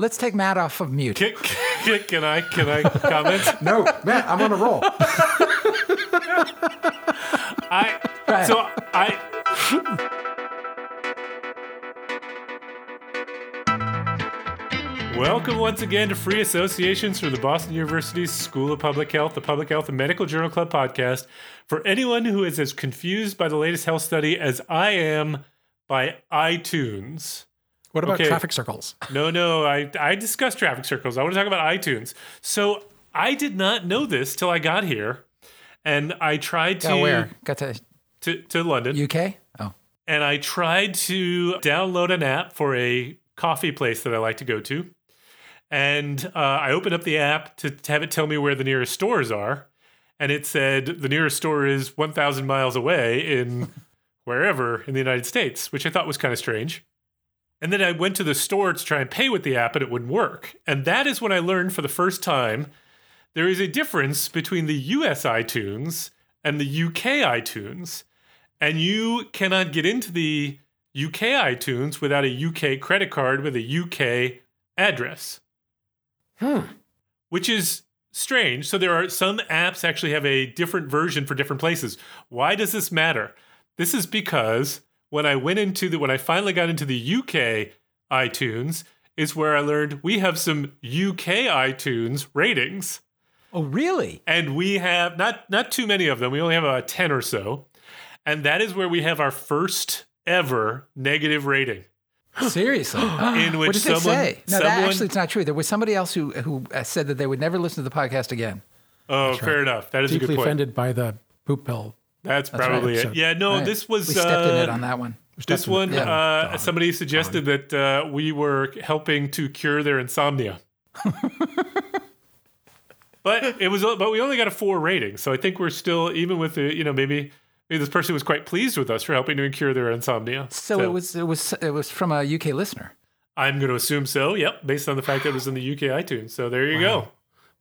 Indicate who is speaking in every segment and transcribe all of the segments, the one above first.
Speaker 1: let's take Matt off of mute.
Speaker 2: Can, can, can I can I comment?
Speaker 3: No, Matt, I'm on a roll.
Speaker 2: I
Speaker 1: ahead.
Speaker 2: so I Welcome once again to Free Associations from the Boston University School of Public Health, the Public Health and Medical Journal Club podcast. For anyone who is as confused by the latest health study as I am by iTunes.
Speaker 3: What about
Speaker 2: Okay.
Speaker 3: traffic circles?
Speaker 2: No, no, I I discussed traffic circles. I want to talk about iTunes. So I did not know this till I got here, and I tried to
Speaker 1: Got where? Got to
Speaker 2: to, to London,
Speaker 1: UK? Oh.
Speaker 2: and I tried to download an app for a coffee place that I like to go to. And uh, I opened up the app to, to have it tell me where the nearest stores are. And it said the nearest store is 1,000 miles away in wherever in the United States, which I thought was kind of strange. And then I went to the store to try and pay with the app, and it wouldn't work. And that is when I learned for the first time there is a difference between the US iTunes and the UK iTunes. And you cannot get into the UK iTunes without a UK credit card with a UK address.
Speaker 3: Hmm.
Speaker 2: Which is strange. So there are some apps actually have a different version for different places. Why does this matter? This is because when I went into the when I finally got into the UK iTunes is where I learned we have some UK iTunes ratings
Speaker 1: Oh, really?
Speaker 2: and we have not not too many of them. We only have about 10 or so. And that is where we have our first ever negative rating.
Speaker 1: Seriously?
Speaker 2: In which
Speaker 1: what did
Speaker 2: someone-
Speaker 1: they say? No, that actually it's not true. There was somebody else who who uh, said that they would never listen to the podcast again.
Speaker 2: Oh, fair enough. That is a
Speaker 3: Deeply
Speaker 2: good point.
Speaker 3: offended by the poop pill.
Speaker 2: That's
Speaker 1: right.
Speaker 2: probably it.
Speaker 3: So-
Speaker 2: Yeah, no,
Speaker 1: Right.
Speaker 2: this was
Speaker 1: we stepped in it
Speaker 2: uh,
Speaker 1: on that one.
Speaker 2: This one,
Speaker 3: Yeah.
Speaker 2: uh, somebody suggested that uh, we were helping to cure their insomnia. but it was, but we only got a four rating, so I think we're still even with the, you know, maybe maybe this person was quite pleased with us for helping to cure their insomnia.
Speaker 1: So, it was it was it was from a UK listener.
Speaker 2: I'm going to assume so. Yep, based on the fact that it was in the UK iTunes. So there you go.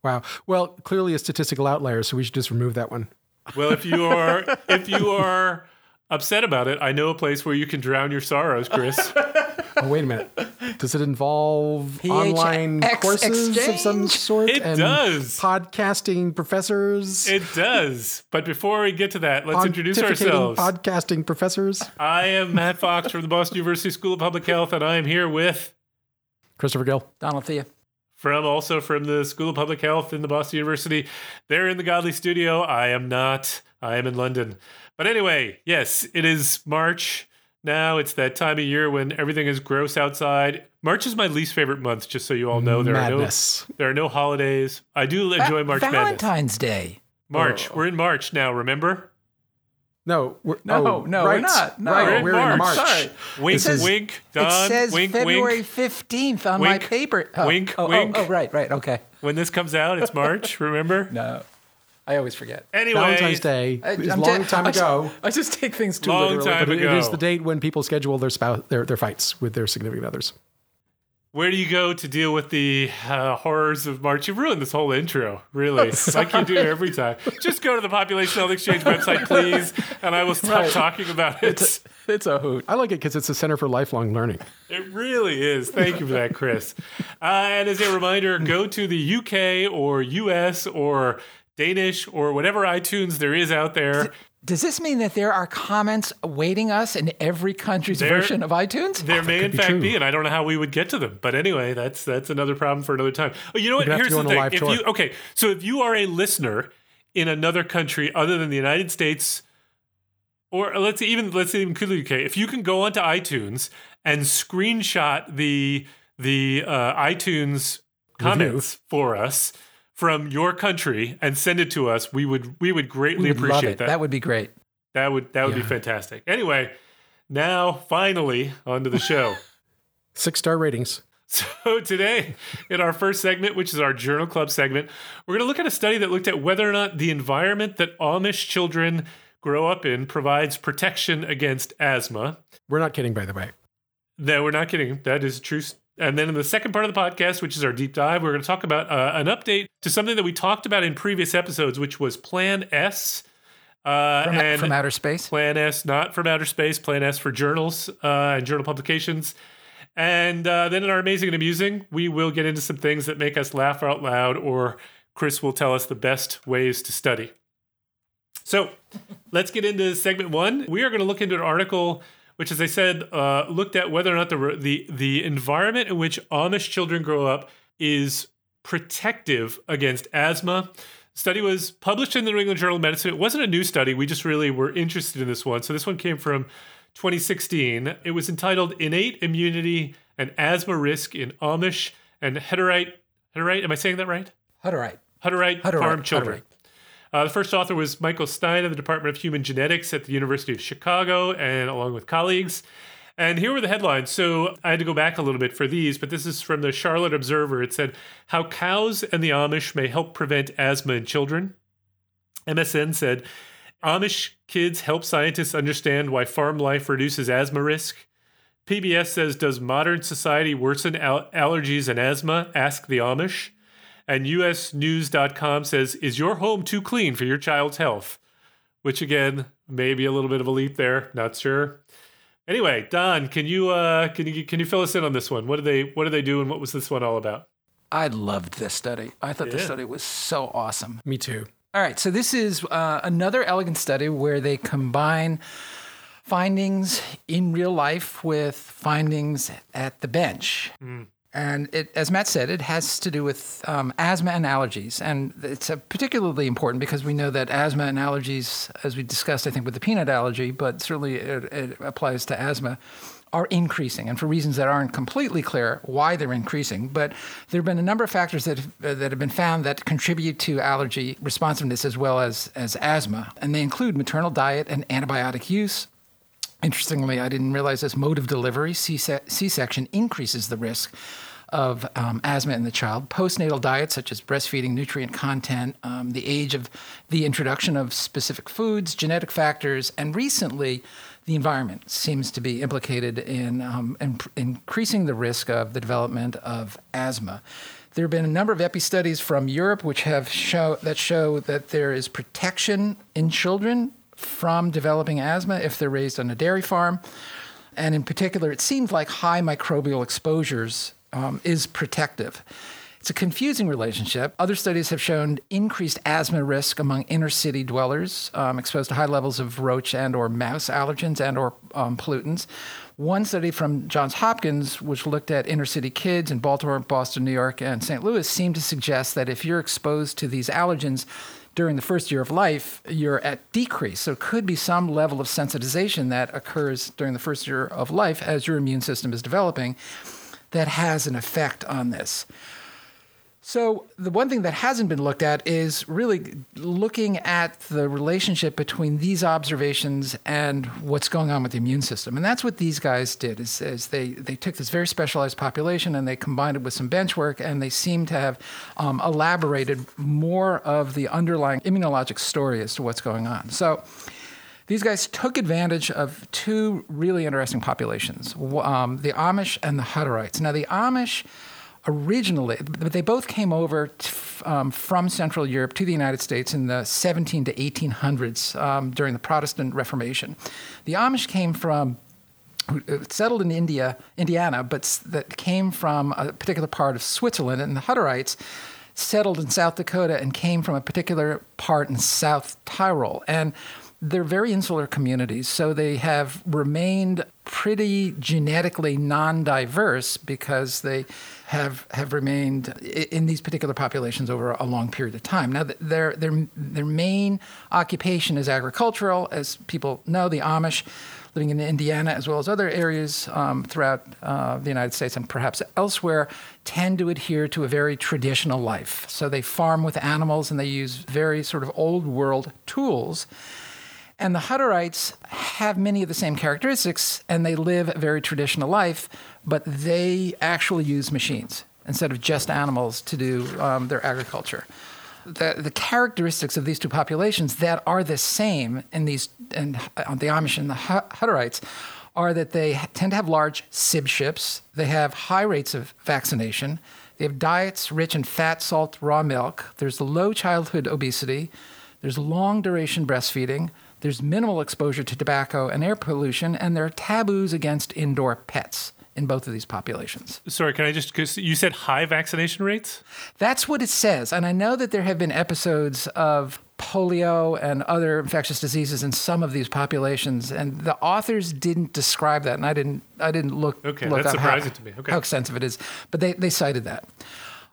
Speaker 3: Wow. Well, clearly a statistical outlier, so we should just remove that one.
Speaker 2: Well, if you are if you are upset about it, I know a place where you can drown your sorrows, Chris.
Speaker 3: Oh, wait a minute. Does it involve
Speaker 1: PHX
Speaker 3: online courses of some sort?
Speaker 2: It
Speaker 3: and
Speaker 2: does.
Speaker 3: Podcasting professors?
Speaker 2: It does. But before we get to that, let's introduce ourselves.
Speaker 3: Podcasting professors?
Speaker 2: I am Matt Fox from the Boston University School of Public Health, and I am here with
Speaker 3: Christopher Gill.
Speaker 1: Donald Thea.
Speaker 2: From also from the School of Public Health in the Boston University. They're in the Godly Studio. I am not. I am in London. But anyway, yes, it is March. Now it's that time of year when everything is gross outside. March is my least favorite month, just so you all know. There
Speaker 3: Madness.
Speaker 2: are no there are no holidays. I do enjoy March Madness.
Speaker 1: Valentine's Day.
Speaker 2: March.
Speaker 3: Oh.
Speaker 2: We're in March now, remember?
Speaker 3: No, we're,
Speaker 1: No,
Speaker 3: oh,
Speaker 1: no,
Speaker 3: right,
Speaker 1: we're not. No,
Speaker 3: right,
Speaker 2: We're in
Speaker 3: we're in
Speaker 2: March.
Speaker 3: March.
Speaker 1: Sorry.
Speaker 2: Wink,
Speaker 1: It says-
Speaker 2: wink, Don,
Speaker 1: it says
Speaker 2: wink,
Speaker 1: February
Speaker 2: wink.
Speaker 1: 15th on
Speaker 2: Wink,
Speaker 1: my paper. Oh,
Speaker 2: wink,
Speaker 1: oh, oh,
Speaker 2: wink.
Speaker 1: Oh, right, right. Okay.
Speaker 2: When this comes out, it's March, remember?
Speaker 1: No. I always forget.
Speaker 2: Anyway,
Speaker 3: Valentine's Day
Speaker 1: I-
Speaker 3: is a
Speaker 1: I'm
Speaker 3: long
Speaker 1: just-
Speaker 3: time
Speaker 1: I just-
Speaker 3: ago.
Speaker 1: I just take things too
Speaker 2: Long
Speaker 1: literally.
Speaker 2: time
Speaker 3: But
Speaker 2: ago.
Speaker 3: is the date when people schedule their spouse their, their fights with their significant others.
Speaker 2: Where do you go to deal with the uh, horrors of March? You've ruined this whole intro, really, like you do every time. Just go to the Population Health Exchange website, please, and I will stop
Speaker 1: Right.
Speaker 2: talking about it.
Speaker 1: It's a hoot.
Speaker 3: I like it because it's a center for lifelong learning.
Speaker 2: It really is. Thank you for that, Chris. Uh, and as a reminder, go to the UK or US or Danish or whatever iTunes there is out there.
Speaker 1: Does this mean that there are comments awaiting us in every country's
Speaker 2: There-
Speaker 1: version of iTunes?
Speaker 2: There may, in
Speaker 3: be
Speaker 2: fact,
Speaker 3: true.
Speaker 2: be, and I don't know how we would get to them. But anyway, that's that's another problem for another time. Oh, you know what?
Speaker 3: We'd have to
Speaker 2: Here's the thing. If
Speaker 3: tour.
Speaker 2: you okay, so if you are a listener in another country other than the United States, or let's say even let's say include the UK, if you can go onto iTunes and screenshot the the uh, iTunes comments for us from your country and send it to us, we would we would greatly
Speaker 1: We would love
Speaker 2: appreciate
Speaker 1: it.
Speaker 2: that.
Speaker 1: That would be great.
Speaker 2: That would that would be fantastic. Anyway, now finally onto the show.
Speaker 3: Six star ratings.
Speaker 2: So today, in our first segment, which is our Journal Club segment, we're going to look at a study that looked at whether or not the environment that Amish children grow up in provides protection against asthma.
Speaker 3: We're not kidding, by the way.
Speaker 2: No, we're not kidding. That is true. And then in the second part of the podcast, which is our deep dive, we're going to talk about uh, an update to something that we talked about in previous episodes, which was Plan S. Uh,
Speaker 1: From,
Speaker 2: and
Speaker 1: from outer space?
Speaker 2: Plan S, not from outer space, Plan S for journals uh, and journal publications. And uh, then in our amazing and amusing, we will get into some things that make us laugh out loud, or Chris will tell us the best ways to study. So let's get into segment one. We are going to look into an article which, as I said, uh, looked at whether or not the, the the environment in which Amish children grow up is protective against asthma. study was published in the New England Journal of Medicine. It wasn't a new study. We just really were interested in this one. So this one came from 2016. It was entitled "Innate Immunity and Asthma Risk in Amish and Hutterite." Hutterite, am I saying that right?
Speaker 1: Hutterite.
Speaker 2: Hutterite,
Speaker 1: Hutterite,
Speaker 2: farm children.
Speaker 1: Hutterite.
Speaker 2: Uh, the first author was Michael Stein of the Department of Human Genetics at the University of Chicago, and along with colleagues. And here were the headlines. So I had to go back a little bit for these, but this is from the Charlotte Observer. It said, How Cows and the Amish May Help Prevent Asthma in Children. MSN said, Amish kids help scientists understand why farm life reduces asthma risk. PBS says, Does modern society worsen al- allergies and asthma? Ask the Amish. And usnews.com says, Is your home too clean for your child's health? Which again, maybe a little bit of a leap there. Not sure. Anyway, Don, can you uh, can you can you fill us in on this one? What do they what do they do, and what was this one all about?
Speaker 1: I loved this study. I thought this
Speaker 2: Yeah.
Speaker 1: study was so awesome.
Speaker 3: Me too.
Speaker 1: All right, so this is uh, another elegant study where they combine findings in real life with findings at the bench. And it, as Matt said, it has to do with um, asthma and allergies. And it's particularly important because we know that asthma and allergies, as we discussed, I think, with the peanut allergy, but certainly it, it applies to asthma, are increasing. And for reasons that aren't completely clear why they're increasing. But there have been a number of factors that uh, that have been found that contribute to allergy responsiveness as well as, as asthma. And they include maternal diet and antibiotic use, Interestingly, I didn't realize this mode of delivery, C section, increases the risk of um, asthma in the child. Postnatal diet, such as breastfeeding, nutrient content, um, the age of the introduction of specific foods, genetic factors, and recently, the environment seems to be implicated in, um, in increasing the risk of the development of asthma. There have been a number of epi studies from Europe which have show that show that there is protection in children from developing asthma if they're raised on a dairy farm. And in particular, it seems like high microbial exposures um, is protective. It's a confusing relationship. Other studies have shown increased asthma risk among inner city dwellers um, exposed to high levels of roach and or mouse allergens and or um, pollutants. One study from Johns Hopkins, which looked at inner city kids in Baltimore, Boston, New York, and St. Louis, seemed to suggest that if you're exposed to these allergens during the first year of life, you're at decrease. So it could be some level of sensitization that occurs during the first year of life as your immune system is developing that has an effect on this. So, the one thing that hasn't been looked at is really looking at the relationship between these observations and what's going on with the immune system. And that's what these guys did is, is they, they took this very specialized population and they combined it with some bench work and they seem to have um, elaborated more of the underlying immunologic story as to what's going on. So, these guys took advantage of two really interesting populations um, the Amish and the Hutterites. Now, the Amish originally, but they both came over t- um, from Central Europe to the United States in the 17 to 1800s um, during the Protestant Reformation. The Amish came from uh, settled in India, Indiana, but that came from a particular part of Switzerland, and the Hutterites settled in South Dakota and came from a particular part in South Tyrol. And they're very insular communities, so they have remained pretty genetically non-diverse because they have have remained in these particular populations over a long period of time. Now, their their their main occupation is agricultural, as people know. The Amish, living in Indiana as well as other areas um, throughout uh, the United States and perhaps elsewhere, tend to adhere to a very traditional life. So they farm with animals and they use very sort of old world tools. And the Hutterites have many of the same characteristics, and they live a very traditional life, but they actually use machines instead of just animals to do um, their agriculture. The, the characteristics of these two populations that are the same in these, in, on the Amish and the Hutterites, are that they tend to have large sibships, they have high rates of vaccination, they have diets rich in fat, salt, raw milk, there's low childhood obesity, there's long duration breastfeeding, there's minimal exposure to tobacco and air pollution, and there are taboos against indoor pets in both of these populations.
Speaker 2: Sorry, can I just, because you said high vaccination rates?
Speaker 1: That's what it says. And I know that there have been episodes of polio and other infectious diseases in some of these populations, and the authors didn't describe that, and I didn't. I didn't look.
Speaker 2: Okay,
Speaker 1: look
Speaker 2: that's
Speaker 1: up how-
Speaker 2: to me. Okay.
Speaker 1: how extensive it is, but they they cited that.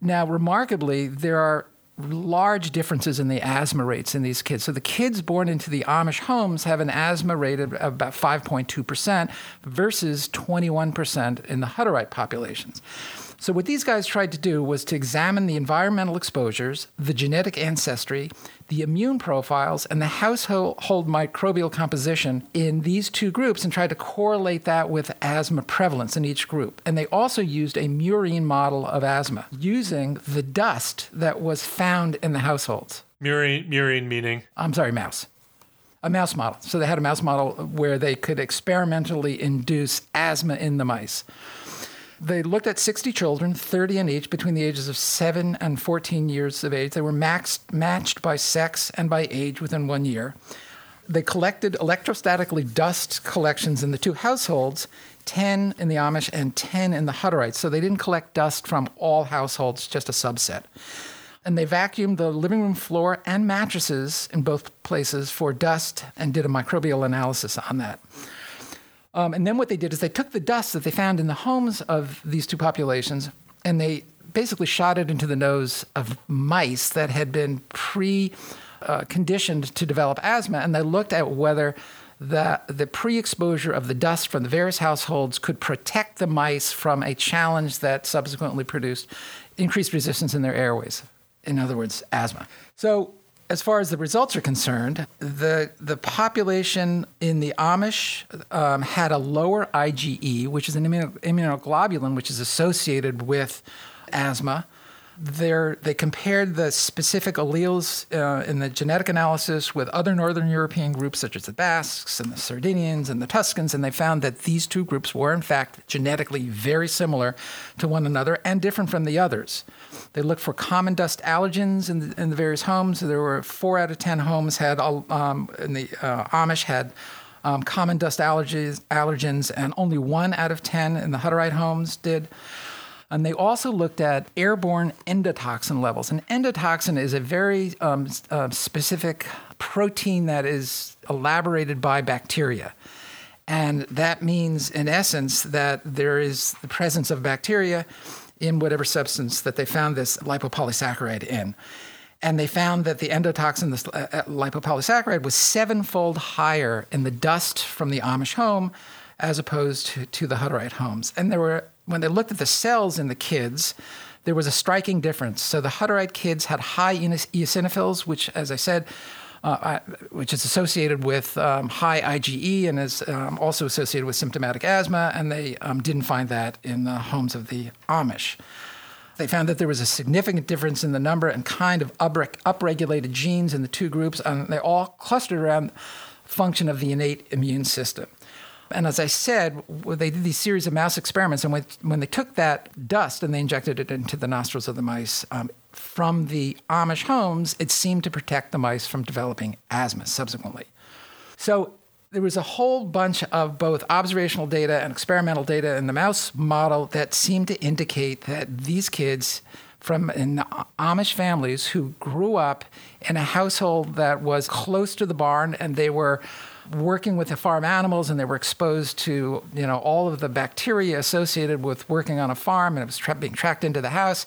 Speaker 1: Now, remarkably, there are large differences in the asthma rates in these kids. So the kids born into the Amish homes have an asthma rate of about 5.2% versus 21% in the Hutterite populations. So what these guys tried to do was to examine the environmental exposures, the genetic ancestry, the immune profiles, and the household microbial composition in these two groups and tried to correlate that with asthma prevalence in each group. And they also used a murine model of asthma using the dust that was found in the households.
Speaker 2: Murine, murine meaning.
Speaker 1: I'm sorry, mouse. A mouse model. So they had a mouse model where they could experimentally induce asthma in the mice. They looked at 60 children, 30 in each, between the ages of 7 and 14 years of age. They were maxed, matched by sex and by age within one year. They collected electrostatically dust collections in the two households 10 in the Amish and 10 in the Hutterites. So they didn't collect dust from all households, just a subset and they vacuumed the living room floor and mattresses in both places for dust and did a microbial analysis on that. Um, and then what they did is they took the dust that they found in the homes of these two populations and they basically shot it into the nose of mice that had been pre uh, conditioned to develop asthma, and they looked at whether the, the pre exposure of the dust from the various households could protect the mice from a challenge that subsequently produced increased resistance in their airways. In other words, asthma. So, as far as the results are concerned, the, the population in the Amish um, had a lower IgE, which is an immunoglobulin, which is associated with asthma. They compared the specific alleles uh, in the genetic analysis with other Northern European groups, such as the Basques and the Sardinians and the Tuscans, and they found that these two groups were, in fact, genetically very similar to one another and different from the others. They looked for common dust allergens in the, in the various homes. There were four out of ten homes had, um, in the uh, Amish had um, common dust allergies, allergens, and only one out of ten in the Hutterite homes did. And they also looked at airborne endotoxin levels. And endotoxin is a very um, uh, specific protein that is elaborated by bacteria. And that means, in essence, that there is the presence of bacteria in whatever substance that they found this lipopolysaccharide in. And they found that the endotoxin, this uh, uh, lipopolysaccharide, was sevenfold higher in the dust from the Amish home as opposed to, to the Hutterite homes. And there were, when they looked at the cells in the kids, there was a striking difference. So the Hutterite kids had high eosinophils, which, as I said, uh, which is associated with um, high IgE and is um, also associated with symptomatic asthma, and they um, didn't find that in the homes of the Amish. They found that there was a significant difference in the number and kind of upre- upregulated genes in the two groups, and they all clustered around function of the innate immune system. And as I said, they did these series of mouse experiments, and when, they took that dust and they injected it into the nostrils of the mice um, from the Amish homes, it seemed to protect the mice from developing asthma subsequently. So there was a whole bunch of both observational data and experimental data in the mouse model that seemed to indicate that these kids from Amish families who grew up in a household that was close to the barn and they were working with the farm animals and they were exposed to you know all of the bacteria associated with working on a farm and it was tra- being tracked into the house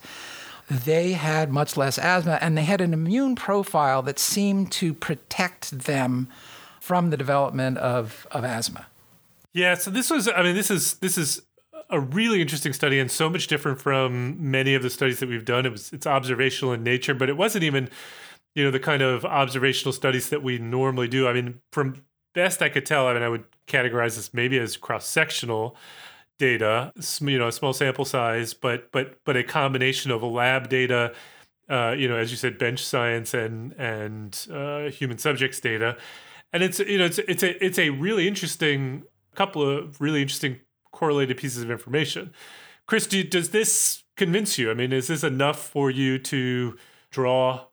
Speaker 1: they had much less asthma and they had an immune profile that seemed to protect them from the development of, of asthma.
Speaker 2: Yeah, so this was I mean this is this is a really interesting study and so much different from many of the studies that we've done. It was it's observational in nature, but it wasn't even you know the kind of observational studies that we normally do. I mean, from best I could tell, I mean I would categorize this maybe as cross-sectional data, you know, a small sample size, but but but a combination of lab data uh, you know, as you said, bench science and and uh, human subjects data, and it's you know it's it's a it's a really interesting couple of really interesting correlated pieces of information. Chris, do, does this convince you? I mean, is this enough for you to draw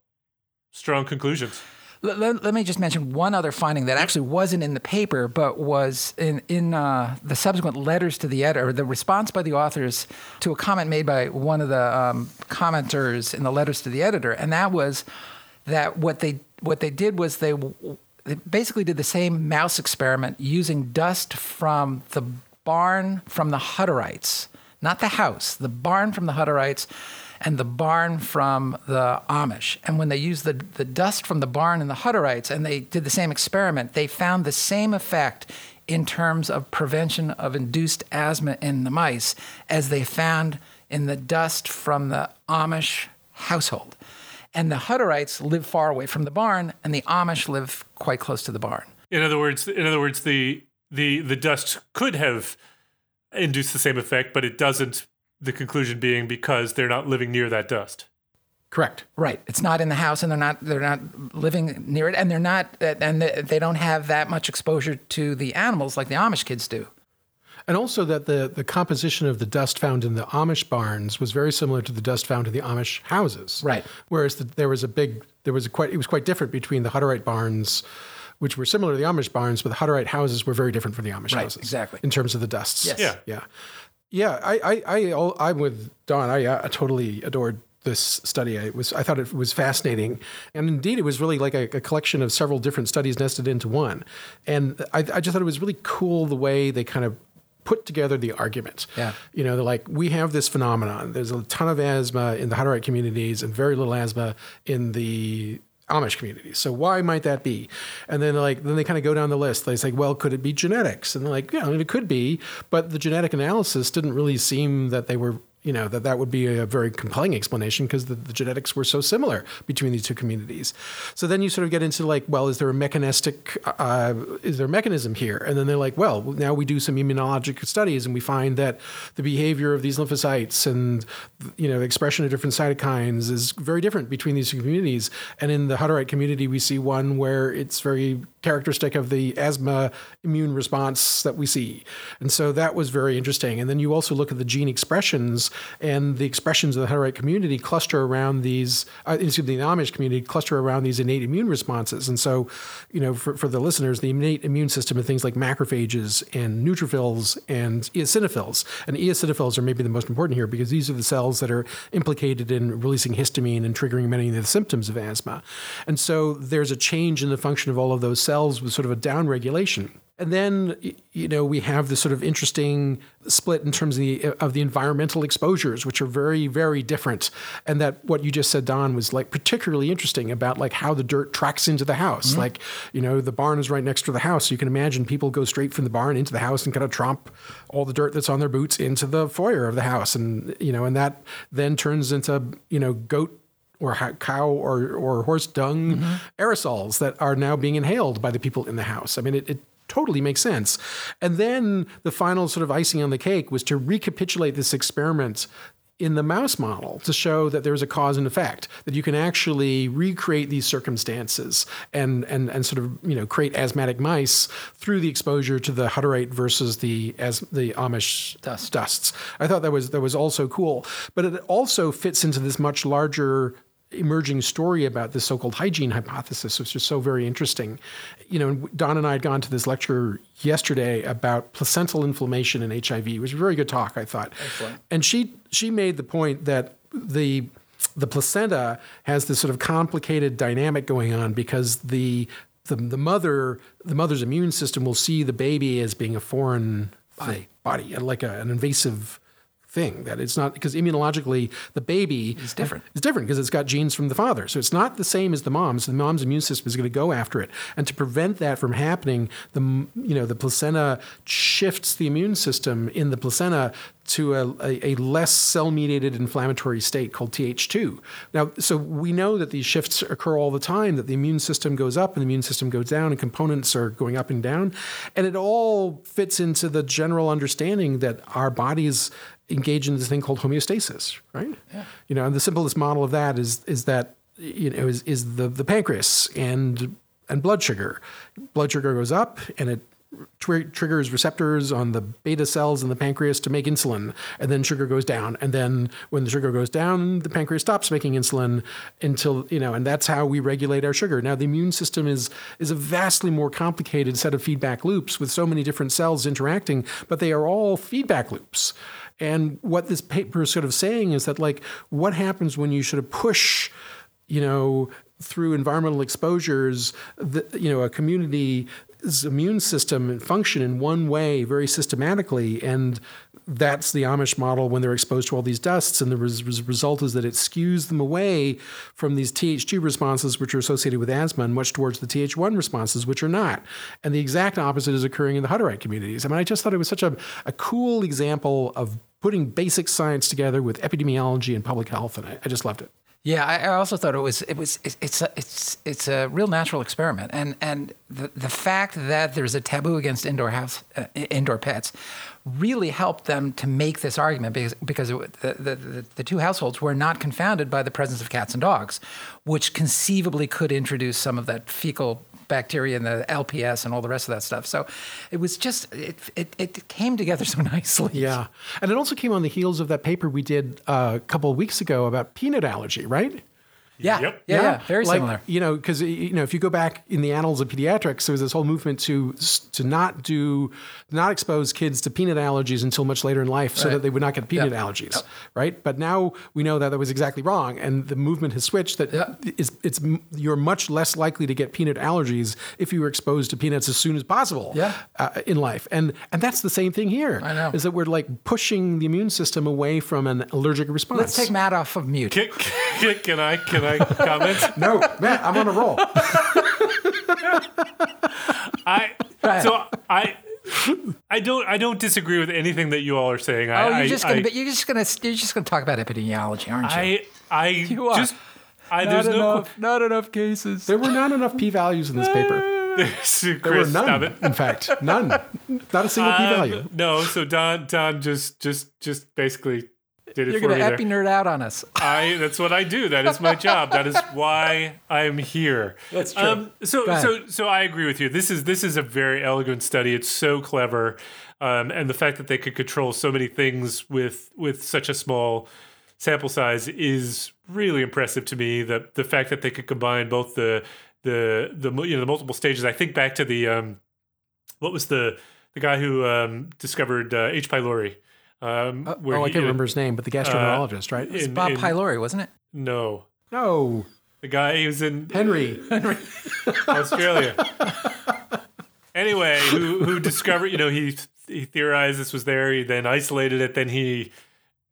Speaker 2: strong conclusions?
Speaker 1: Let, let, let me just mention one other finding that actually wasn't in the paper, but was in in uh, the subsequent letters to the editor, the response by the authors to a comment made by one of the um, commenters in the letters to the editor, and that was that what they what they did was they, they basically did the same mouse experiment using dust from the barn from the Hutterites, not the house, the barn from the Hutterites and the barn from the Amish. And when they used the, the dust from the barn and the Hutterites and they did the same experiment, they found the same effect in terms of prevention of induced asthma in the mice as they found in the dust from the Amish household. And the Hutterites live far away from the barn, and the Amish live quite close to the barn.
Speaker 2: In other words, in other words, the the the dust could have induced the same effect, but it doesn't the conclusion being because they're not living near that dust.
Speaker 3: Correct.
Speaker 1: Right. It's not in the house, and they're not they're not living near it, and they're not and they don't have that much exposure to the animals like the Amish kids do.
Speaker 3: And also that the, the composition of the dust found in the Amish barns was very similar to the dust found in the Amish houses.
Speaker 1: Right.
Speaker 3: Whereas the, there was a big there was a quite it was quite different between the Hutterite barns which were similar to the Amish barns, but the Hutterite houses were very different from the Amish
Speaker 1: right,
Speaker 3: houses.
Speaker 1: Exactly.
Speaker 3: In terms of the dusts.
Speaker 1: Yes.
Speaker 2: Yeah.
Speaker 3: Yeah. Yeah, I, I, I, I'm with Don. I, I totally adored this study. I was, I thought it was fascinating, and indeed, it was really like a, a collection of several different studies nested into one. And I, I just thought it was really cool the way they kind of put together the argument.
Speaker 1: Yeah.
Speaker 3: You know, they're like, we have this phenomenon. There's a ton of asthma in the Hutterite communities and very little asthma in the Amish communities. So why might that be? And then like then they kind of go down the list. They say, well, could it be genetics? And they're like, yeah, I mean, it could be, but the genetic analysis didn't really seem that they were you know that that would be a very compelling explanation because the, the, genetics were so similar between these two communities. So then you sort of get into like, well, is there a mechanistic, uh, is there a mechanism here? And then they're like, well, now we do some immunologic studies and we find that the behavior of these lymphocytes and you know the expression of different cytokines is very different between these two communities. And in the Hutterite community, we see one where it's very characteristic of the asthma immune response that we see. And so that was very interesting. And then you also look at the gene expressions and the expressions of the Hutterite community cluster around these, uh, excuse me, the Amish community cluster around these innate immune responses. And so, you know, for, for the listeners, the innate immune system and things like macrophages and neutrophils and eosinophils. And eosinophils are maybe the most important here because these are the cells that are implicated in releasing histamine and triggering many of the symptoms of asthma. And so there's a change in the function of all of those cells cells with sort of a downregulation. And then, you know, we have this sort of interesting split in terms of the, of the environmental exposures, which are very, very different. And that what you just said, Don, was like particularly interesting about like how the dirt tracks into the house. Mm-hmm. Like, you know, the barn is right next to the house. So you can imagine people go straight from the barn into the house and kind of tromp all the dirt that's on their boots into the foyer of the house. And, you know, and that then turns into, you know, goat or cow or, or horse dung mm-hmm. aerosols that are now being inhaled by the people in the house. I mean, it, it totally makes sense. And then the final sort of icing on the cake was to recapitulate this experiment in the mouse model to show that there's a cause and effect that you can actually recreate these circumstances and and and sort of you know create asthmatic mice through the exposure to the Hutterite versus the as the Amish
Speaker 1: Dust.
Speaker 3: dusts. I thought that was that was also cool, but it also fits into this much larger emerging story about this so-called hygiene hypothesis, which is so very interesting. You know, Don and I had gone to this lecture yesterday about placental inflammation and HIV. It was a very good talk, I thought.
Speaker 1: Excellent.
Speaker 3: And she she made the point that the the placenta has this sort of complicated dynamic going on because the the, the mother the mother's immune system will see the baby as being a foreign body, body like a, an invasive thing that it's not because immunologically the baby
Speaker 1: is different.
Speaker 3: It's different because it's got genes from the father. So it's not the same as the mom's. The mom's immune system is going to go after it. And to prevent that from happening, the you know the placenta shifts the immune system in the placenta to a, a, a less cell mediated inflammatory state called Th2. Now, so we know that these shifts occur all the time, that the immune system goes up and the immune system goes down, and components are going up and down. And it all fits into the general understanding that our bodies engage in this thing called homeostasis, right?
Speaker 1: Yeah.
Speaker 3: You know, and the simplest model of that is is that you know is, is the the pancreas and and blood sugar. Blood sugar goes up and it tri- triggers receptors on the beta cells in the pancreas to make insulin, and then sugar goes down. And then when the sugar goes down, the pancreas stops making insulin until you know, and that's how we regulate our sugar. Now, the immune system is is a vastly more complicated set of feedback loops with so many different cells interacting, but they are all feedback loops. And what this paper is sort of saying is that, like, what happens when you sort of push, you know, through environmental exposures, the, you know, a community's immune system and function in one way very systematically, and that's the Amish model when they're exposed to all these dusts, and the res- res- result is that it skews them away from these TH2 responses, which are associated with asthma, and much towards the TH1 responses, which are not. And the exact opposite is occurring in the Hutterite communities. I mean, I just thought it was such a, a cool example of putting basic science together with epidemiology and public health, and I, I just loved it.
Speaker 1: Yeah, I, I also thought it was it was it, it's a, it's it's a real natural experiment, and and the the fact that there's a taboo against indoor house uh, indoor pets really helped them to make this argument because because it, the, the the the two households were not confounded by the presence of cats and dogs, which conceivably could introduce some of that fecal bacteria and the LPS and all the rest of that stuff. So it was just it it, it came together so nicely.
Speaker 3: Yeah. And it also came on the heels of that paper we did uh, a couple of weeks ago about peanut allergy, right?
Speaker 1: Yeah,
Speaker 2: Yep.
Speaker 1: yeah, yeah, very
Speaker 3: like,
Speaker 1: similar.
Speaker 3: You know, because you know, if you go back in the annals of pediatrics, there was this whole movement to to not do, not expose kids to peanut allergies until much later in life, so that they would not get peanut
Speaker 1: Yep.
Speaker 3: allergies, right? But now we know that that was exactly wrong, and the movement has switched. That
Speaker 1: Yep.
Speaker 3: is, it's you're much less likely to get peanut allergies if you were exposed to peanuts as soon as possible,
Speaker 1: Yeah.
Speaker 3: uh, in life, and and that's the same thing here.
Speaker 1: I know.
Speaker 3: is that we're like pushing the immune system away from an allergic response.
Speaker 1: Let's take Matt off of mute.
Speaker 2: Can, can, can I can I comment?
Speaker 3: no, Matt, I'm on a roll.
Speaker 2: I so I I don't I don't disagree with anything that you all are saying.
Speaker 1: Oh, you're
Speaker 2: I,
Speaker 1: just gonna
Speaker 2: I,
Speaker 1: you're just gonna you're just gonna talk about epidemiology, aren't you?
Speaker 2: I I
Speaker 1: You are.
Speaker 2: just I there's no
Speaker 1: not enough cases.
Speaker 3: There were not enough p values in this paper.
Speaker 2: Chris,
Speaker 3: There were
Speaker 2: stop
Speaker 3: none.
Speaker 2: it.
Speaker 3: In fact, none. Not a single p
Speaker 2: Um,
Speaker 3: value.
Speaker 2: no, so Don Don just just just basically did it
Speaker 1: You're
Speaker 2: for
Speaker 1: gonna
Speaker 2: me
Speaker 1: epi nerd out on us.
Speaker 2: I that's what I do. That is my job. That is why I'm here.
Speaker 1: That's true.
Speaker 2: Um, so so so I agree with you. This is this is a very elegant study. It's so clever, um, and the fact that they could control so many things with with such a small sample size is really impressive to me. The the fact that they could combine both the the the you know the multiple stages. I think back to the um, what was the the guy who um, discovered uh, H. pylori. Um, where
Speaker 3: oh, I can't remember his name, but the gastroenterologist, right?
Speaker 2: in-
Speaker 1: Bob
Speaker 2: in-
Speaker 1: Pylori, wasn't it?
Speaker 2: No,
Speaker 3: No,
Speaker 2: the guy he was in
Speaker 3: Henry.
Speaker 2: Australia. anyway, who who discovered? You know, he he theorized this was there. He then isolated it. Then he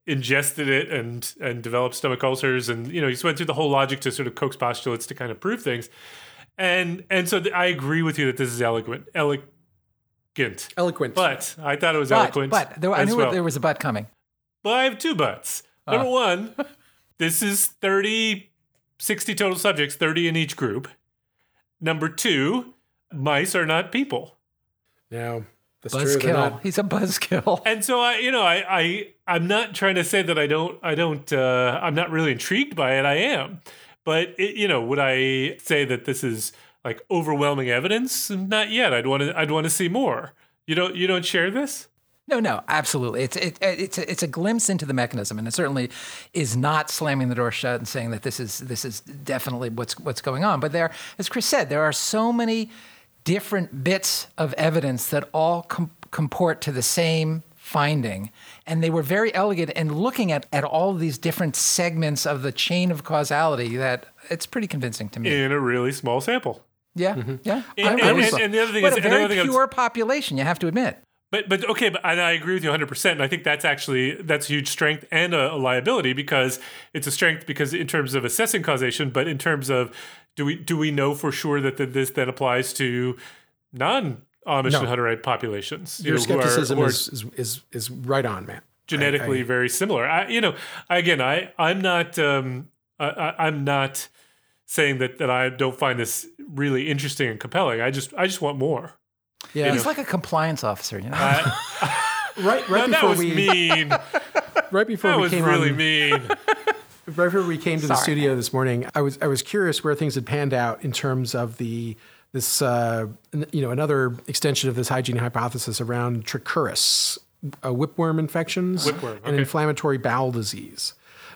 Speaker 2: ingested it and and developed stomach ulcers. And you know, he just went through the whole logic to sort of Koch's postulates to kind of prove things. And and so th- I agree with you that this is eloquent, elegant.
Speaker 3: Eloquent.
Speaker 2: But I thought it was
Speaker 1: But,
Speaker 2: eloquent.
Speaker 1: but there, I knew
Speaker 2: well.
Speaker 1: there was a but coming.
Speaker 2: But I have two buts. Number one, this is 30, 60 total subjects, 30 in each group. Number two, mice are not people.
Speaker 3: no, that's true. They're
Speaker 1: Buzzkill.
Speaker 3: not-
Speaker 1: He's a buzzkill.
Speaker 2: And so I, you know, I, I, I'm not trying to say that I don't, I don't, uh, I'm not really intrigued by it. I am, but it, you know, would I say that this is like overwhelming evidence? Not yet. I'd want to, I'd want to see more. You don't, you don't share this?
Speaker 1: No, no, absolutely. It's it, it's a, it's a glimpse into the mechanism, and it certainly is not slamming the door shut and saying that this is this is definitely what's what's going on. But there, as Chris said, there are so many different bits of evidence that all com- comport to the same finding, and they were very elegant in looking at at all of these different segments of the chain of causality. That it's pretty convincing to me.
Speaker 2: In a really small sample.
Speaker 1: Yeah, yeah.
Speaker 2: And-
Speaker 1: I- I
Speaker 2: and-
Speaker 1: was-
Speaker 2: and- and the other thing
Speaker 1: but
Speaker 2: is-
Speaker 1: a very
Speaker 2: thing
Speaker 1: pure population. You have to admit.
Speaker 2: But but okay, but and I agree with you 100. percent And I think that's actually that's a huge strength and a, a liability because it's a strength because in terms of assessing causation, but in terms of do we do we know for sure that the, this then applies to non Amish
Speaker 3: No.
Speaker 2: and Hutterite populations? you
Speaker 3: Your
Speaker 2: know,
Speaker 3: skepticism
Speaker 2: who are
Speaker 3: is, is, is, is right on, man.
Speaker 2: genetically very similar. I, you know, again, I I'm not um, I, I, I'm not saying that that I don't find this really interesting and compelling. I just I just want more.
Speaker 3: Yeah.
Speaker 1: He's like a compliance officer, you know.
Speaker 2: I,
Speaker 3: right, right
Speaker 2: that
Speaker 3: before
Speaker 2: was
Speaker 3: we,
Speaker 2: mean.
Speaker 3: right before
Speaker 2: That
Speaker 3: we
Speaker 2: was
Speaker 3: came
Speaker 2: really
Speaker 3: on,
Speaker 2: mean.
Speaker 3: right before we came to the studio this morning, I was I was curious where things had panned out in terms of the this uh, you know another extension of this hygiene hypothesis around trichuris, uh, whipworm infections,
Speaker 2: Whipworm,
Speaker 3: and inflammatory bowel disease.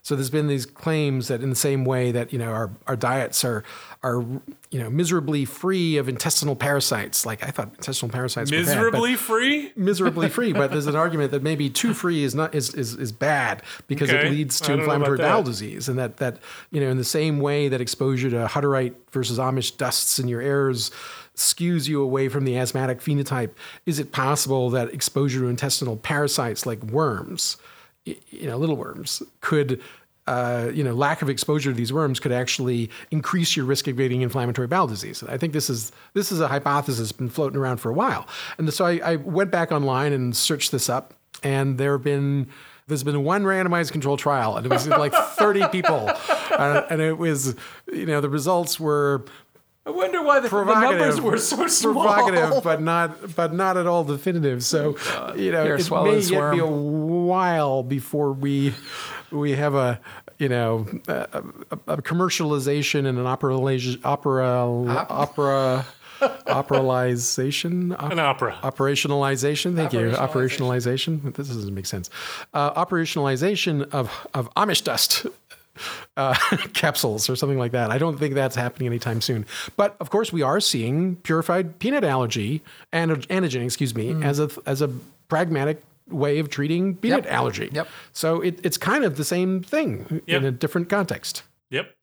Speaker 3: So there's been these claims that in the same way that you know our, our diets are are you know miserably free of intestinal parasites. Like I thought intestinal parasites were bad,
Speaker 2: Miserably free?
Speaker 3: miserably free, but there's an argument that maybe too free is not is is, is bad because
Speaker 2: Okay.
Speaker 3: it leads to
Speaker 2: don't know about
Speaker 3: inflammatory bowel disease, and that that you know in the same way that exposure to Hutterite versus Amish dusts in your airs skews you away from the asthmatic phenotype, is it possible that exposure to intestinal parasites like worms, you know, little worms, could uh, you know, lack of exposure to these worms could actually increase your risk of getting inflammatory bowel disease. I think this is this is a hypothesis that's been floating around for a while. And so I, I went back online and searched this up, and there have been there's been one randomized control trial, and it was like 30 people, uh, and it was you know the results were
Speaker 1: I wonder why the, the numbers were so small.
Speaker 3: provocative, but not but not at all definitive. So you know,
Speaker 1: Here,
Speaker 3: it may yet be a while before we we have a you know a, a, a commercialization and an operation opera opera operalization op-
Speaker 2: An opera.
Speaker 3: operationalization. Thank you. Operationalization. This doesn't make sense. Uh, operationalization of of Amish dust. Uh, capsules or something like that. I don't think that's happening anytime soon. But of course, we are seeing purified peanut allergy and antigen, excuse me,
Speaker 1: Mm.
Speaker 3: as a as a pragmatic way of treating peanut
Speaker 1: Yep.
Speaker 3: allergy.
Speaker 1: Yep.
Speaker 3: So it, it's kind of the same thing
Speaker 2: Yep.
Speaker 3: in a different context.
Speaker 2: Yep.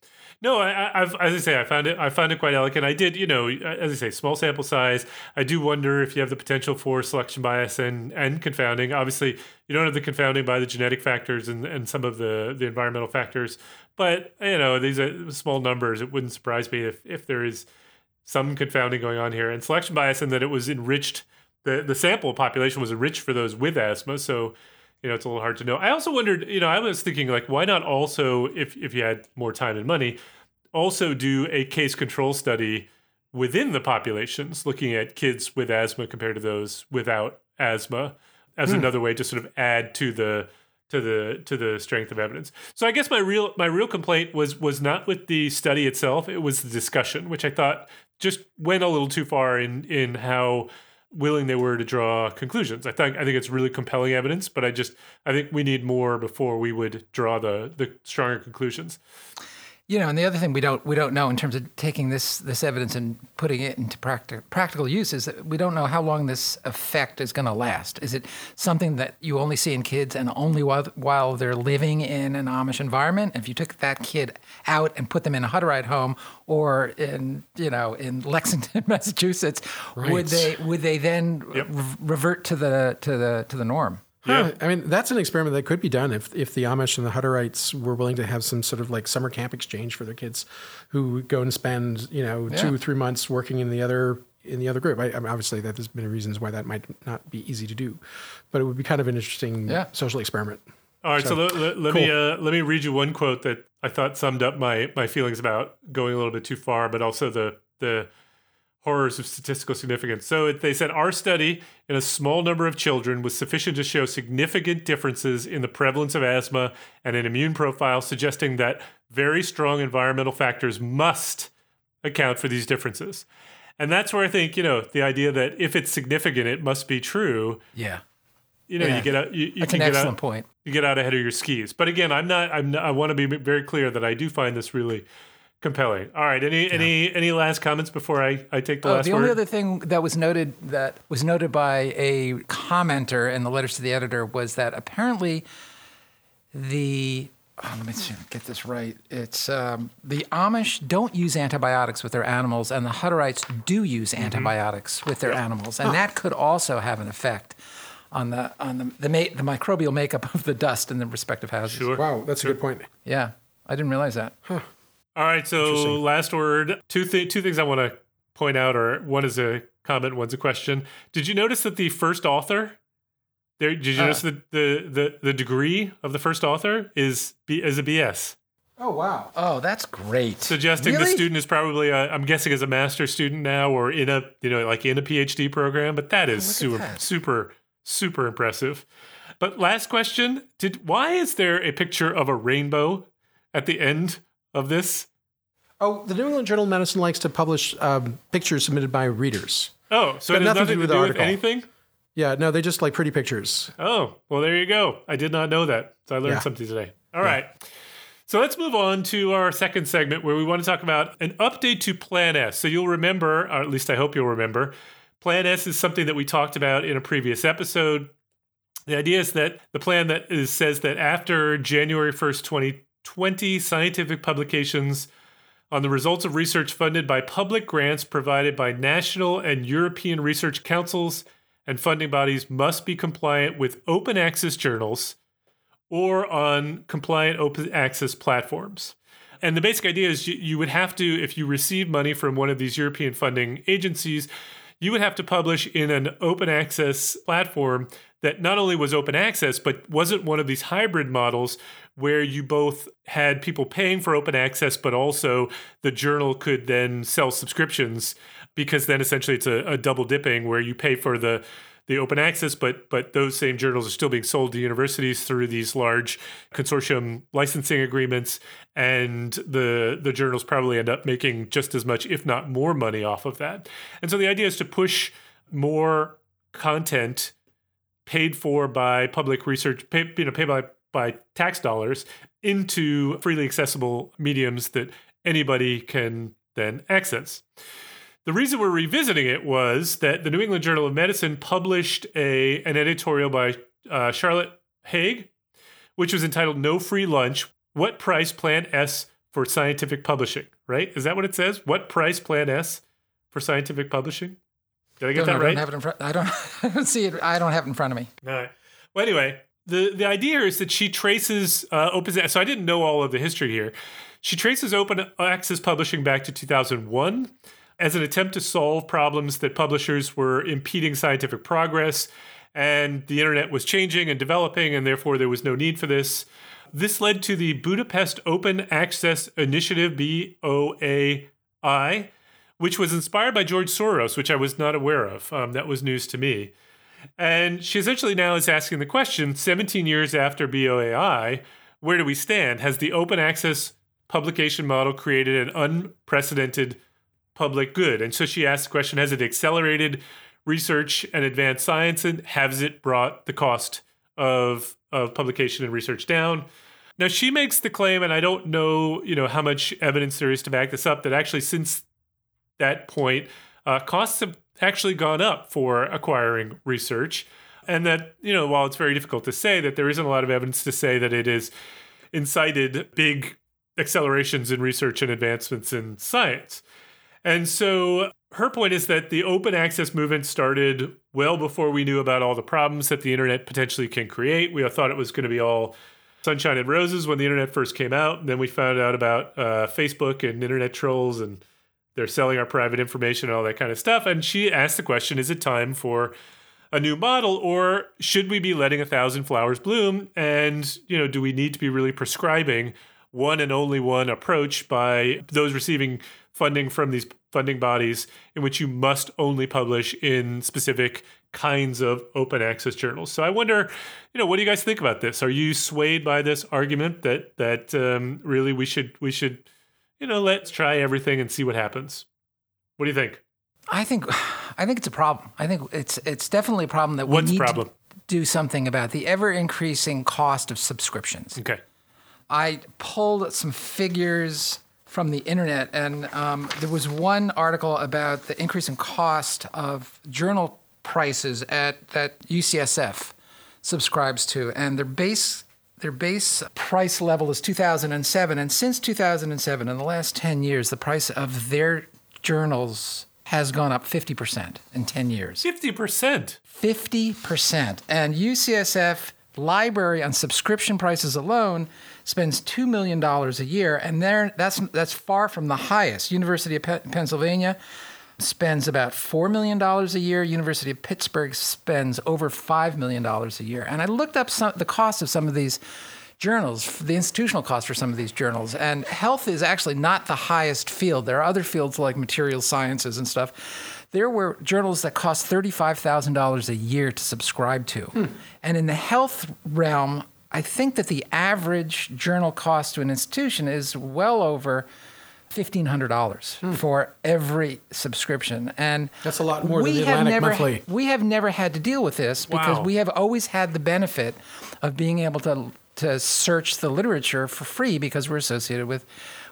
Speaker 2: No, I, I- I've, as I say, I found it. I found it quite elegant. I did, you know, as I say, small sample size. I do wonder if you have the potential for selection bias and and confounding. Obviously, you don't have the confounding by the genetic factors and, and some of the the environmental factors. But you know, these are small numbers. It wouldn't surprise me if if there is some confounding going on here and selection bias, and that it was enriched. The the sample population was rich for those with asthma. So you know, it's a little hard to know. I also wondered, you know, I was thinking like, why not also, if if you had more time and money, also do a case control study within the populations, looking at kids with asthma compared to those without asthma, as hmm. another way to sort of add to the to the to the strength of evidence. So I guess my real my real complaint was was not with the study itself; it was the discussion, which I thought just went a little too far in in how willing they were to draw conclusions. I think I think it's really compelling evidence, but I just I think we need more before we would draw the the stronger conclusions.
Speaker 1: You know, and the other thing we don't we don't know in terms of taking this this evidence and putting it into practical practical use is that we don't know how long this effect is going to last. Is it something that you only see in kids and only while while they're living in an Amish environment? If you took that kid out and put them in a Hutterite home or in you know in Lexington, Massachusetts, would they would they then
Speaker 2: Yep.
Speaker 1: re- revert to the to the to the norm?
Speaker 3: Yeah. I mean, that's an experiment that could be done if, if the Amish and the Hutterites were willing to have some sort of like summer camp exchange for their kids who go and spend, you know, two
Speaker 1: Yeah.
Speaker 3: or three months working in the other in the other group. I, I mean, obviously, that there's many reasons why that might not be easy to do, but it would be kind of an interesting
Speaker 1: Yeah.
Speaker 3: social experiment.
Speaker 2: All right, so, let, let, let me uh, let me read you one quote that I thought summed up my my feelings about going a little bit too far, but also the the horrors of statistical significance. So it, they said our study in a small number of children was sufficient to show significant differences in the prevalence of asthma and an immune profile, suggesting that very strong environmental factors must account for these differences. And that's where I think you know the idea that if it's significant, it must be true.
Speaker 1: Yeah,
Speaker 2: You know,
Speaker 1: Yeah.
Speaker 2: you get out. You, you
Speaker 1: that's an
Speaker 2: get
Speaker 1: excellent
Speaker 2: out
Speaker 1: point.
Speaker 2: you get out ahead of your skis. But again, I'm not. I'm. Not, I want to be very clear that I do find this really compelling. All right. Any any any last comments before I I take the
Speaker 1: Oh,
Speaker 2: last
Speaker 1: the
Speaker 2: word?
Speaker 1: only other thing that was noted that was noted by a commenter in the letters to the editor was that apparently the oh, let me see, get this right. It's um, the Amish don't use antibiotics with their animals, and the Hutterites do use
Speaker 2: Mm-hmm.
Speaker 1: antibiotics with their animals, and that could also have an effect on the on the the, ma- the microbial makeup of the dust in the respective houses.
Speaker 2: Sure.
Speaker 3: Wow, that's a good point.
Speaker 1: Yeah, I didn't realize that.
Speaker 2: All right. So last word. Two th- two things I want to point out, or one is a comment, one's a question. Did you notice that the first author? There, did you
Speaker 1: Uh.
Speaker 2: notice that the, the the degree of the first author is B, is a BS,
Speaker 3: Oh wow.
Speaker 1: Oh, that's great.
Speaker 2: suggesting the student is probably a, I'm guessing is a master's student now or in a you know like in a PhD program. But that is
Speaker 1: Oh,
Speaker 2: super
Speaker 1: that.
Speaker 2: super super impressive. But last question: Did why is there a picture of a rainbow at the end of this?
Speaker 3: Oh, the New England Journal of Medicine likes to publish um, pictures submitted by readers.
Speaker 2: Oh, so it has nothing, to do with, with anything?
Speaker 3: Yeah, no, they just like pretty pictures.
Speaker 2: Oh, well, there you go. I did not know that. So I learned yeah. something today. All yeah. right. So let's move on to our second segment where we want to talk about an update to Plan S. So you'll remember, or at least I hope you'll remember, Plan S is something that we talked about in a previous episode. The idea is that the plan that is, says that after January 1st, 2020, scientific publications on the results of research funded by public grants provided by national and European research councils and funding bodies must be compliant with open access journals or on compliant open access platforms. And the basic idea is you, you would have to, if you receive money from one of these European funding agencies, you would have to publish in an open access platform that not only was open access, but wasn't one of these hybrid models where you both had people paying for open access, but also the journal could then sell subscriptions because then essentially it's a, a double dipping where you pay for the the open access, but but those same journals are still being sold to universities through these large consortium licensing agreements, and the the journals probably end up making just as much, if not more, money off of that. And so the idea is to push more content paid for by public research, pay, you know, paid by by tax dollars into freely accessible mediums that anybody can then access. The reason we're revisiting it was that the New England Journal of Medicine published a an editorial by uh, Charlotte Haug, which was entitled "No Free Lunch: What Price Plan S for Scientific Publishing." Right? Is that what it says? What price Plan S for scientific publishing? Did I get
Speaker 1: don't
Speaker 2: that right?
Speaker 1: Don't have it in front, I don't, I don't see it. I don't have it in front of me.
Speaker 2: All right. Well, anyway, the the idea is that she traces uh, open. So I didn't know all of the history here. She traces open access publishing back to 2001 as an attempt to solve problems that publishers were impeding scientific progress, and the internet was changing and developing, and therefore there was no need for this. This led to the Budapest Open Access Initiative, BOAI, which was inspired by George Soros, which I was not aware of. Um, that was news to me. And she essentially now is asking the question 17 years after BOAI, where do we stand? Has the open access publication model created an unprecedented public good. And so she asked the question Has it accelerated research and advanced science? And has it brought the cost of, of publication and research down? Now she makes the claim, and I don't know, you know, how much evidence there is to back this up, that actually since that point, uh, costs have actually gone up for acquiring research. And that, you know, while it's very difficult to say that there isn't a lot of evidence to say that it has incited big accelerations in research and advancements in science. And so her point is that the open access movement started well before we knew about all the problems that the internet potentially can create. We thought it was going to be all sunshine and roses when the internet first came out. And then we found out about uh, Facebook and internet trolls and they're selling our private information and all that kind of stuff. And she asked the question is it time for a new model or should we be letting a thousand flowers bloom? And, you know, do we need to be really prescribing one and only one approach by those receiving funding from these funding bodies in which you must only publish in specific kinds of open access journals. So I wonder, you know, what do you guys think about this? Are you swayed by this argument that that um, really we should we should, you know, let's try everything and see what happens? What do you think?
Speaker 1: I think I think it's a problem. I think it's it's definitely a problem that we
Speaker 2: What's
Speaker 1: need
Speaker 2: problem?
Speaker 1: to do something about the ever increasing cost of subscriptions.
Speaker 2: Okay.
Speaker 1: I pulled some figures from the internet, and um, there was one article about the increase in cost of journal prices at that UCSF subscribes to, and their base their base price level is 2007, and since 2007, in the last 10 years, the price of their journals has gone up 50% in 10 years.
Speaker 2: 50%.
Speaker 1: 50%. And UCSF library on subscription prices alone spends $2 million a year, and there, that's, that's far from the highest. University of Pe- Pennsylvania spends about $4 million a year. University of Pittsburgh spends over $5 million a year. And I looked up some, the cost of some of these journals, the institutional cost for some of these journals. And health is actually not the highest field. There are other fields like material sciences and stuff there were journals that cost $35,000 a year to subscribe to. Hmm. And in the health realm, I think that the average journal cost to an institution is well over fifteen hundred dollars for every subscription, and
Speaker 3: That's a lot more than
Speaker 1: we
Speaker 3: the
Speaker 1: have
Speaker 3: Atlantic
Speaker 1: never,
Speaker 3: Monthly.
Speaker 1: We have never had to deal with this because
Speaker 2: Wow.
Speaker 1: we have always had the benefit of being able to to search the literature for free because we're associated with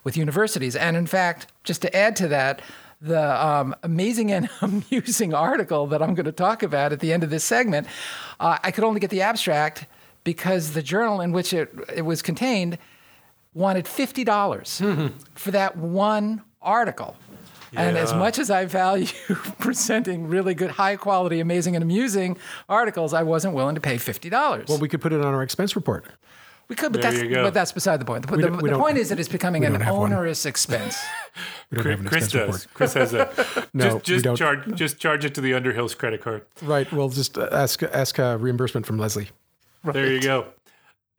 Speaker 1: with universities. And in fact, just to add to that. The um, amazing and amusing article that I'm going to talk about at the end of this segment, uh, I could only get the abstract because the journal in which it, it was contained wanted fifty dollars for that one article. And as much as I value presenting really good, high quality, amazing, and amusing articles, I wasn't willing to pay fifty dollars.
Speaker 3: Well, we could put it on our expense report.
Speaker 1: we could, but
Speaker 2: There
Speaker 1: that's but that's beside the point. The, the, the point is that it's becoming an
Speaker 3: don't one.
Speaker 1: onerous expense.
Speaker 3: We don't have an
Speaker 2: Chris does.
Speaker 3: report.
Speaker 2: Chris has a.
Speaker 3: No,
Speaker 2: just
Speaker 3: we
Speaker 2: just
Speaker 3: don't.
Speaker 2: charge just charge it to the Underhills credit card.
Speaker 3: Right. We'll just uh, ask ask uh, reimbursement from Leslie.
Speaker 2: There you go.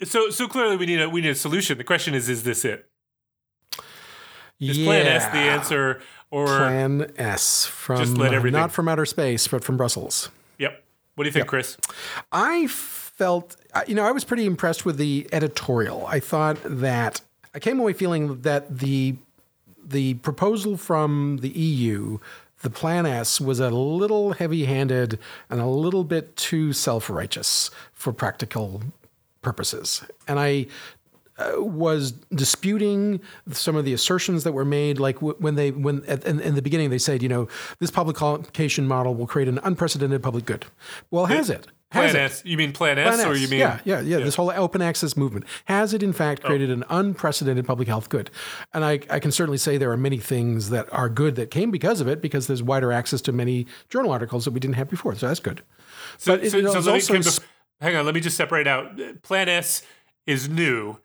Speaker 2: So so clearly we need a we need a solution. The question is, is this it? Is Plan S the answer, or
Speaker 3: Plan S from
Speaker 2: Just let
Speaker 3: uh,
Speaker 2: everything-
Speaker 3: not from outer space, but from Brussels.
Speaker 2: yep? What do you think, Chris?
Speaker 3: I felt, you know, I was pretty impressed with the editorial. I thought that I came away feeling that the the proposal from the EU, the Plan S, was a little heavy-handed and a little bit too self-righteous for practical purposes, and I uh, was disputing some of the assertions that were made, like w- when they when at, in, in the beginning they said, you know, this public publication model will create an unprecedented public good. Well, has it? Has
Speaker 2: Plan
Speaker 3: it?
Speaker 2: S. You mean Plan S,
Speaker 3: Plan
Speaker 2: or
Speaker 3: S.
Speaker 2: you mean
Speaker 3: yeah, yeah, yeah, This whole open access movement has it in fact
Speaker 2: Oh.
Speaker 3: created an unprecedented public health good? And I, I can certainly say there are many things that are good that came because of it, because there's wider access to many journal articles that we didn't have before. So that's good.
Speaker 2: So,
Speaker 3: But it-
Speaker 2: so,
Speaker 3: it
Speaker 2: so
Speaker 3: was
Speaker 2: let me
Speaker 3: also
Speaker 2: come
Speaker 3: s-
Speaker 2: to- hang on. Let me just separate out. Plan S is new.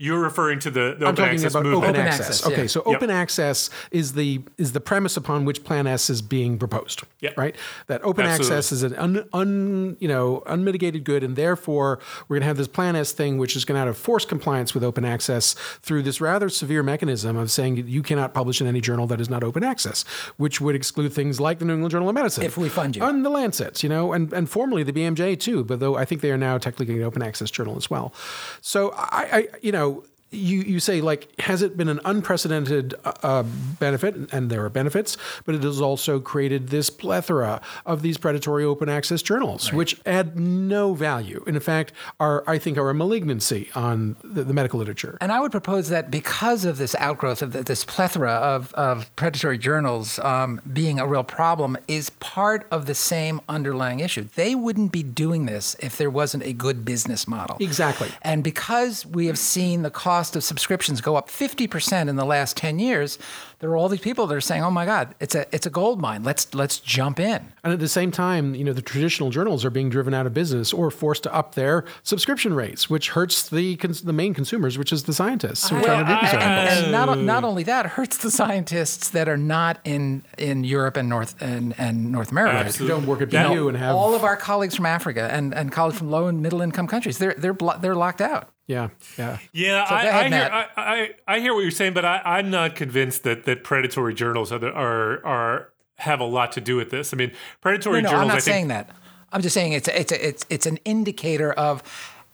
Speaker 2: You're referring to the, the
Speaker 3: I'm
Speaker 2: open
Speaker 3: talking
Speaker 2: access
Speaker 3: about
Speaker 2: movement.
Speaker 3: open
Speaker 1: Open
Speaker 3: access.
Speaker 1: access,
Speaker 3: Okay,
Speaker 1: yeah.
Speaker 3: so
Speaker 2: Yep.
Speaker 3: open access is the is the premise upon which Plan S is being proposed.
Speaker 2: Yep.
Speaker 3: Right. That open
Speaker 2: Absolutely.
Speaker 3: access is an un, un you know unmitigated good, and therefore we're going to have this Plan S thing, which is going to have to force compliance with open access through this rather severe mechanism of saying you cannot publish in any journal that is not open access, which would exclude things like the New England Journal of Medicine,
Speaker 1: If we fund you.
Speaker 3: and the Lancet, you know, and and formerly the BMJ too, but though I think they are now technically an open access journal as well. So I, I you know you, you say like has it been an unprecedented uh, uh, benefit and there are benefits but it has also created this plethora of these predatory open access journals which add no value and in fact are i think are a malignancy on the, the medical literature
Speaker 1: And I would propose that because of this outgrowth of the, this plethora of, of predatory journals um, being a real problem, is part of the same underlying issue. They wouldn't be doing this if there wasn't a good business model.
Speaker 3: Exactly.
Speaker 1: And because we have seen the cost of subscriptions go up 50% in the last 10 years, there are all these people that are saying, "Oh my God, it's a it's a gold mine. Let's let's jump in."
Speaker 3: and at the same time you know the traditional journals are being driven out of business or forced to up their subscription rates which hurts the cons- the main consumers which is the scientists who are trying to
Speaker 2: I-
Speaker 1: and not not only that it hurts the scientists that are not in in Europe and North and, and North America.
Speaker 2: Absolutely.
Speaker 3: don't work at BU and have
Speaker 1: All of our colleagues from Africa and, and colleagues from low and middle income countries, they're they're blo- they're locked out.
Speaker 3: Yeah yeah
Speaker 2: Yeah,
Speaker 1: So
Speaker 2: I, I, hear, I, I, I hear what you're saying, but I, I'm not convinced that, that predatory journals are, are are have a lot to do with this. I mean, predatory
Speaker 1: No, no,
Speaker 2: journals.
Speaker 1: I'm not
Speaker 2: I think,
Speaker 1: saying that. I'm just saying it's a, it's a, it's it's an indicator of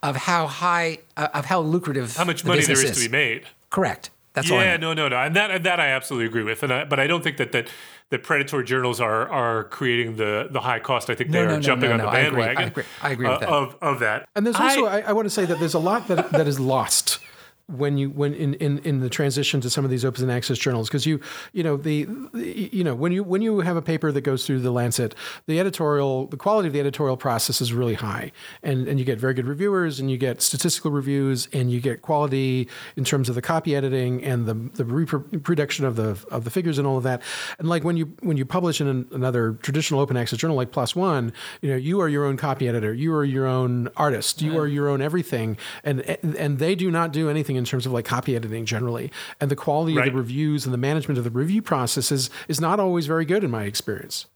Speaker 1: of how high uh, of how lucrative
Speaker 2: how much
Speaker 1: the
Speaker 2: money there
Speaker 1: is,
Speaker 2: is to be made.
Speaker 1: Correct. That's all.
Speaker 2: Yeah, no, no, no, and that and that I absolutely agree with, and I, but I don't think that that that predatory journals are are creating the the high cost. I think they
Speaker 1: No,
Speaker 2: are
Speaker 1: no, no,
Speaker 2: jumping
Speaker 1: no,
Speaker 2: on
Speaker 1: no,
Speaker 2: the
Speaker 1: I agree. I
Speaker 2: bandwagon.
Speaker 1: agree. I agree with
Speaker 2: uh,
Speaker 1: that.
Speaker 2: of of that.
Speaker 3: And there's also,
Speaker 2: I-
Speaker 3: I, I, want to say that there's a lot that, that is lost when you when in, in, in the transition to some of these open access journals because you you know the, the you know when you when you have a paper that goes through the Lancet the editorial the quality of the editorial process is really high. And and you get very good reviewers and you get statistical reviews and you get quality in terms of the copy editing and the the reproduction of the of the figures and all of that. And like when you when you publish in an, another traditional open access journal like PLOS ONE you know you are your own copy editor. You are your own artist. You are your own everything. And and they do not do anything in terms of like copy editing generally and the quality of the reviews and the management of the review process is is not always very good in my experience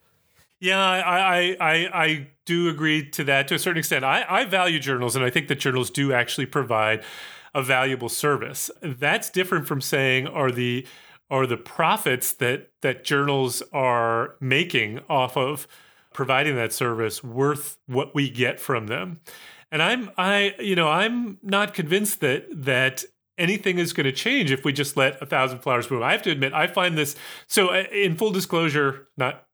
Speaker 2: Yeah, I, I, I, I do agree to that to a certain extent. I, I value journals, and I think that journals do actually provide a valuable service. That's different from saying are the are the profits that that journals are making off of providing that service worth what we get from them. And I'm I you know I'm not convinced that that anything is going to change if we just let a thousand flowers bloom. I have to admit, I find this so. uh, In full disclosure, not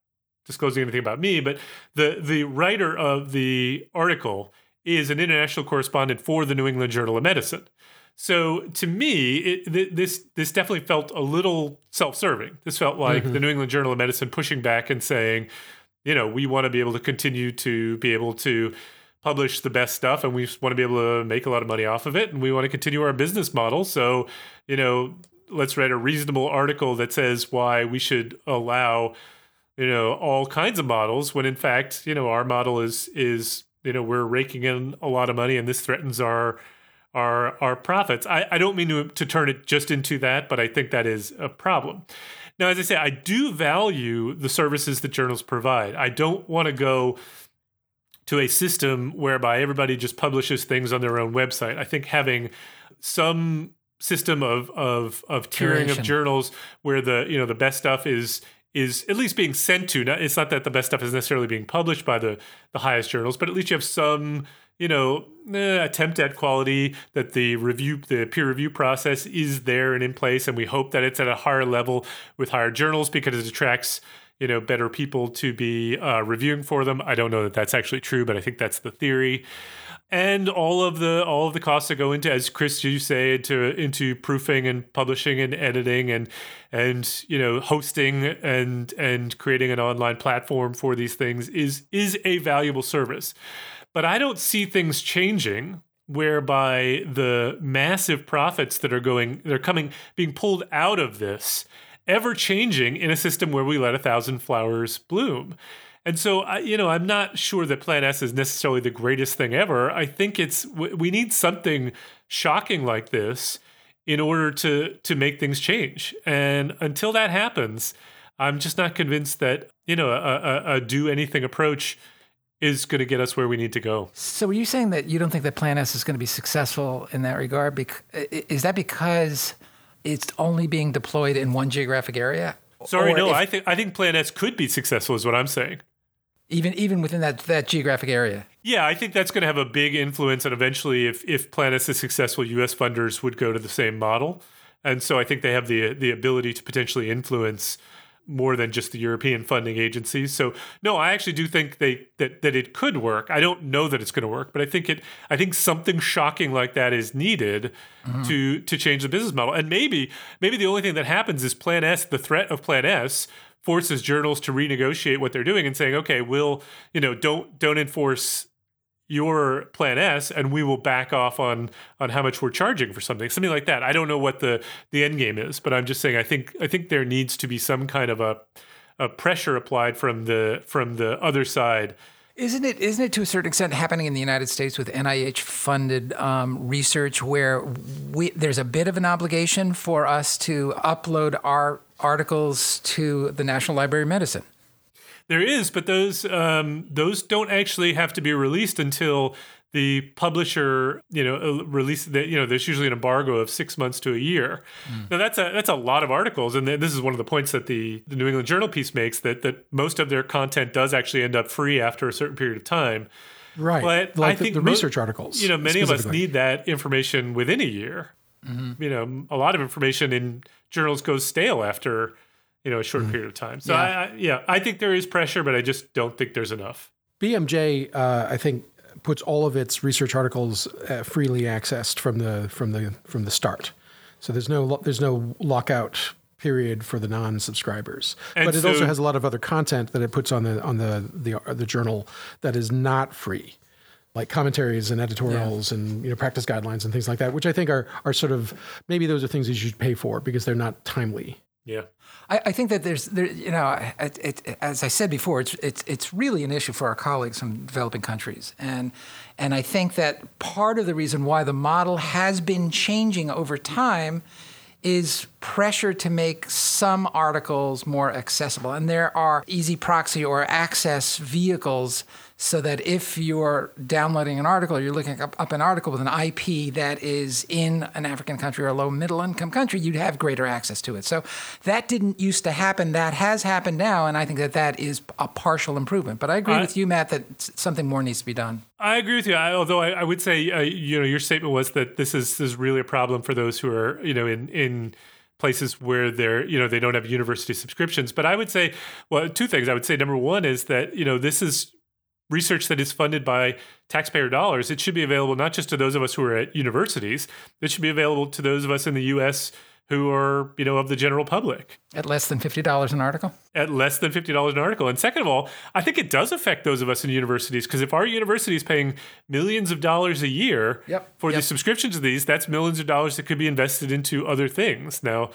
Speaker 2: disclosing anything about me, but the the writer of the article is an international correspondent for the New England Journal of Medicine. So to me, it, th- this this definitely felt a little self-serving. This felt like the New England Journal of Medicine pushing back and saying, you know, we want to be able to continue to be able to publish the best stuff and we want to be able to make a lot of money off of it and we want to continue our business model. So, you know, let's write a reasonable article that says why we should allow, you know, all kinds of models when in fact, you know, our model is is, you know, we're raking in a lot of money and this threatens our our our profits. I, I don't mean to to turn it just into that, but I think that is a problem. Now, as I say, I do value the services that journals provide. I don't want to go to a system whereby everybody just publishes things on their own website. I think having some system of of of tiering of journals where the you know the best stuff is is at least being sent to. Not, it's not that the best stuff is necessarily being published by the the highest journals, but at least you have some you know eh, attempt at quality that the review the peer review process is there and in place and we hope that it's at a higher level with higher journals because it attracts you know better people to be uh, reviewing for them. I don't know that that's actually true but i think that's the theory. And all of the all of the costs that go into as chris you say into into proofing and publishing and editing and and you know hosting and and creating an online platform for these things is is a valuable service. But i don't see things changing whereby the massive profits that are going they're coming being pulled out of this ever changing in a system where we let a thousand flowers bloom and so, I, you know, I'm not sure that Plan S is necessarily the greatest thing ever. I think it's we need something shocking like this in order to to make things change. And until that happens, I'm just not convinced that you know a, a, a do anything approach is going to get us where we need to go.
Speaker 1: So, are you saying that you don't think that Plan S is going to be successful in that regard? Is that because it's only being deployed in one geographic area?
Speaker 2: Sorry,
Speaker 1: Or
Speaker 2: no,
Speaker 1: if-
Speaker 2: I think I think Plan S could be successful, is what I'm saying.
Speaker 1: even even within that that geographic area.
Speaker 2: Yeah, I think that's going to have a big influence, and eventually, if if Plan S is successful, U.S. funders would go to the same model, and so I think they have the the ability to potentially influence more than just the European funding agencies. So no, I actually do think they that that it could work. I don't know that it's going to work, but I think it. I think something shocking like that is needed mm-hmm. to to change the business model, and maybe maybe the only thing that happens is Plan S, the threat of Plan S forces journals to renegotiate what they're doing and saying, okay, we'll, you know, don't don't enforce your plan S and we will back off on on how much we're charging for something. Something like that. I don't know what the the end game is, but I'm just saying I think I think there needs to be some kind of a a pressure applied from the from the other side.
Speaker 1: Isn't it? Isn't it to a certain extent happening in the United States with NIH-funded um, research, where we there's a bit of an obligation for us to upload our articles to the National Library of Medicine?
Speaker 2: There is, but those um, those don't actually have to be released until the publisher, you know, uh, release. The, you know, there's usually an embargo of six months to a year. Now that's a that's a lot of articles, and this is one of the points that the the New England Journal piece makes that that most of their content does actually end up free after a certain period of time.
Speaker 3: Right.
Speaker 2: But
Speaker 3: like
Speaker 2: I
Speaker 3: the,
Speaker 2: think
Speaker 3: the
Speaker 2: mo-
Speaker 3: research articles.
Speaker 2: You know, many of us need that information within a year. You know, a lot of information in journals goes stale after you know a short period of time. So
Speaker 1: Yeah.
Speaker 2: I, I, yeah, I think there is pressure, but I just don't think there's enough.
Speaker 3: BMJ, uh, I think, puts all of its research articles uh, freely accessed from the from the from the start. So there's no lo- there's no lockout period for the non-subscribers.
Speaker 2: And
Speaker 3: but it also has a lot of other content that it puts on the on the the, uh, the journal that is not free. Like commentaries and editorials and you know practice guidelines and things like that, which I think are are sort of maybe those are things that you should pay for because they're not timely.
Speaker 2: Yeah.
Speaker 1: I, I think that there's, there, you know, it, it, as I said before, it's, it's, it's really an issue for our colleagues from developing countries. And, and I think that part of the reason why the model has been changing over time is pressure to make some articles more accessible. And there are easy proxy or access vehicles so that if you're downloading an article, you're looking up, up, an article with an IP that is in an African country or a low middle income country, you'd have greater access to it. So that didn't used to happen. That has happened now, and I think that that is a partial improvement. But I agree
Speaker 2: I-
Speaker 1: with you, Matt, that something more needs to be done.
Speaker 2: I agree with you. I, although I, I would say, uh, you know, your statement was that this is this is really a problem for those who are, you know, in in places where they're, you know, they don't have university subscriptions. But I would say, well, two things. I would say number one is that you know this is research that is funded by taxpayer dollars. It should be available not just to those of us who are at universities. It should be available to those of us in the U.S. who are, you know, of the general public
Speaker 1: At less than $50 an article?
Speaker 2: at less than $50 an article. And second of all, I think it does affect those of us in universities because if our university is paying millions of dollars a year
Speaker 1: Yep,
Speaker 2: for the
Speaker 1: subscriptions
Speaker 2: subscription to these, that's millions of dollars that could be invested into other things. Now,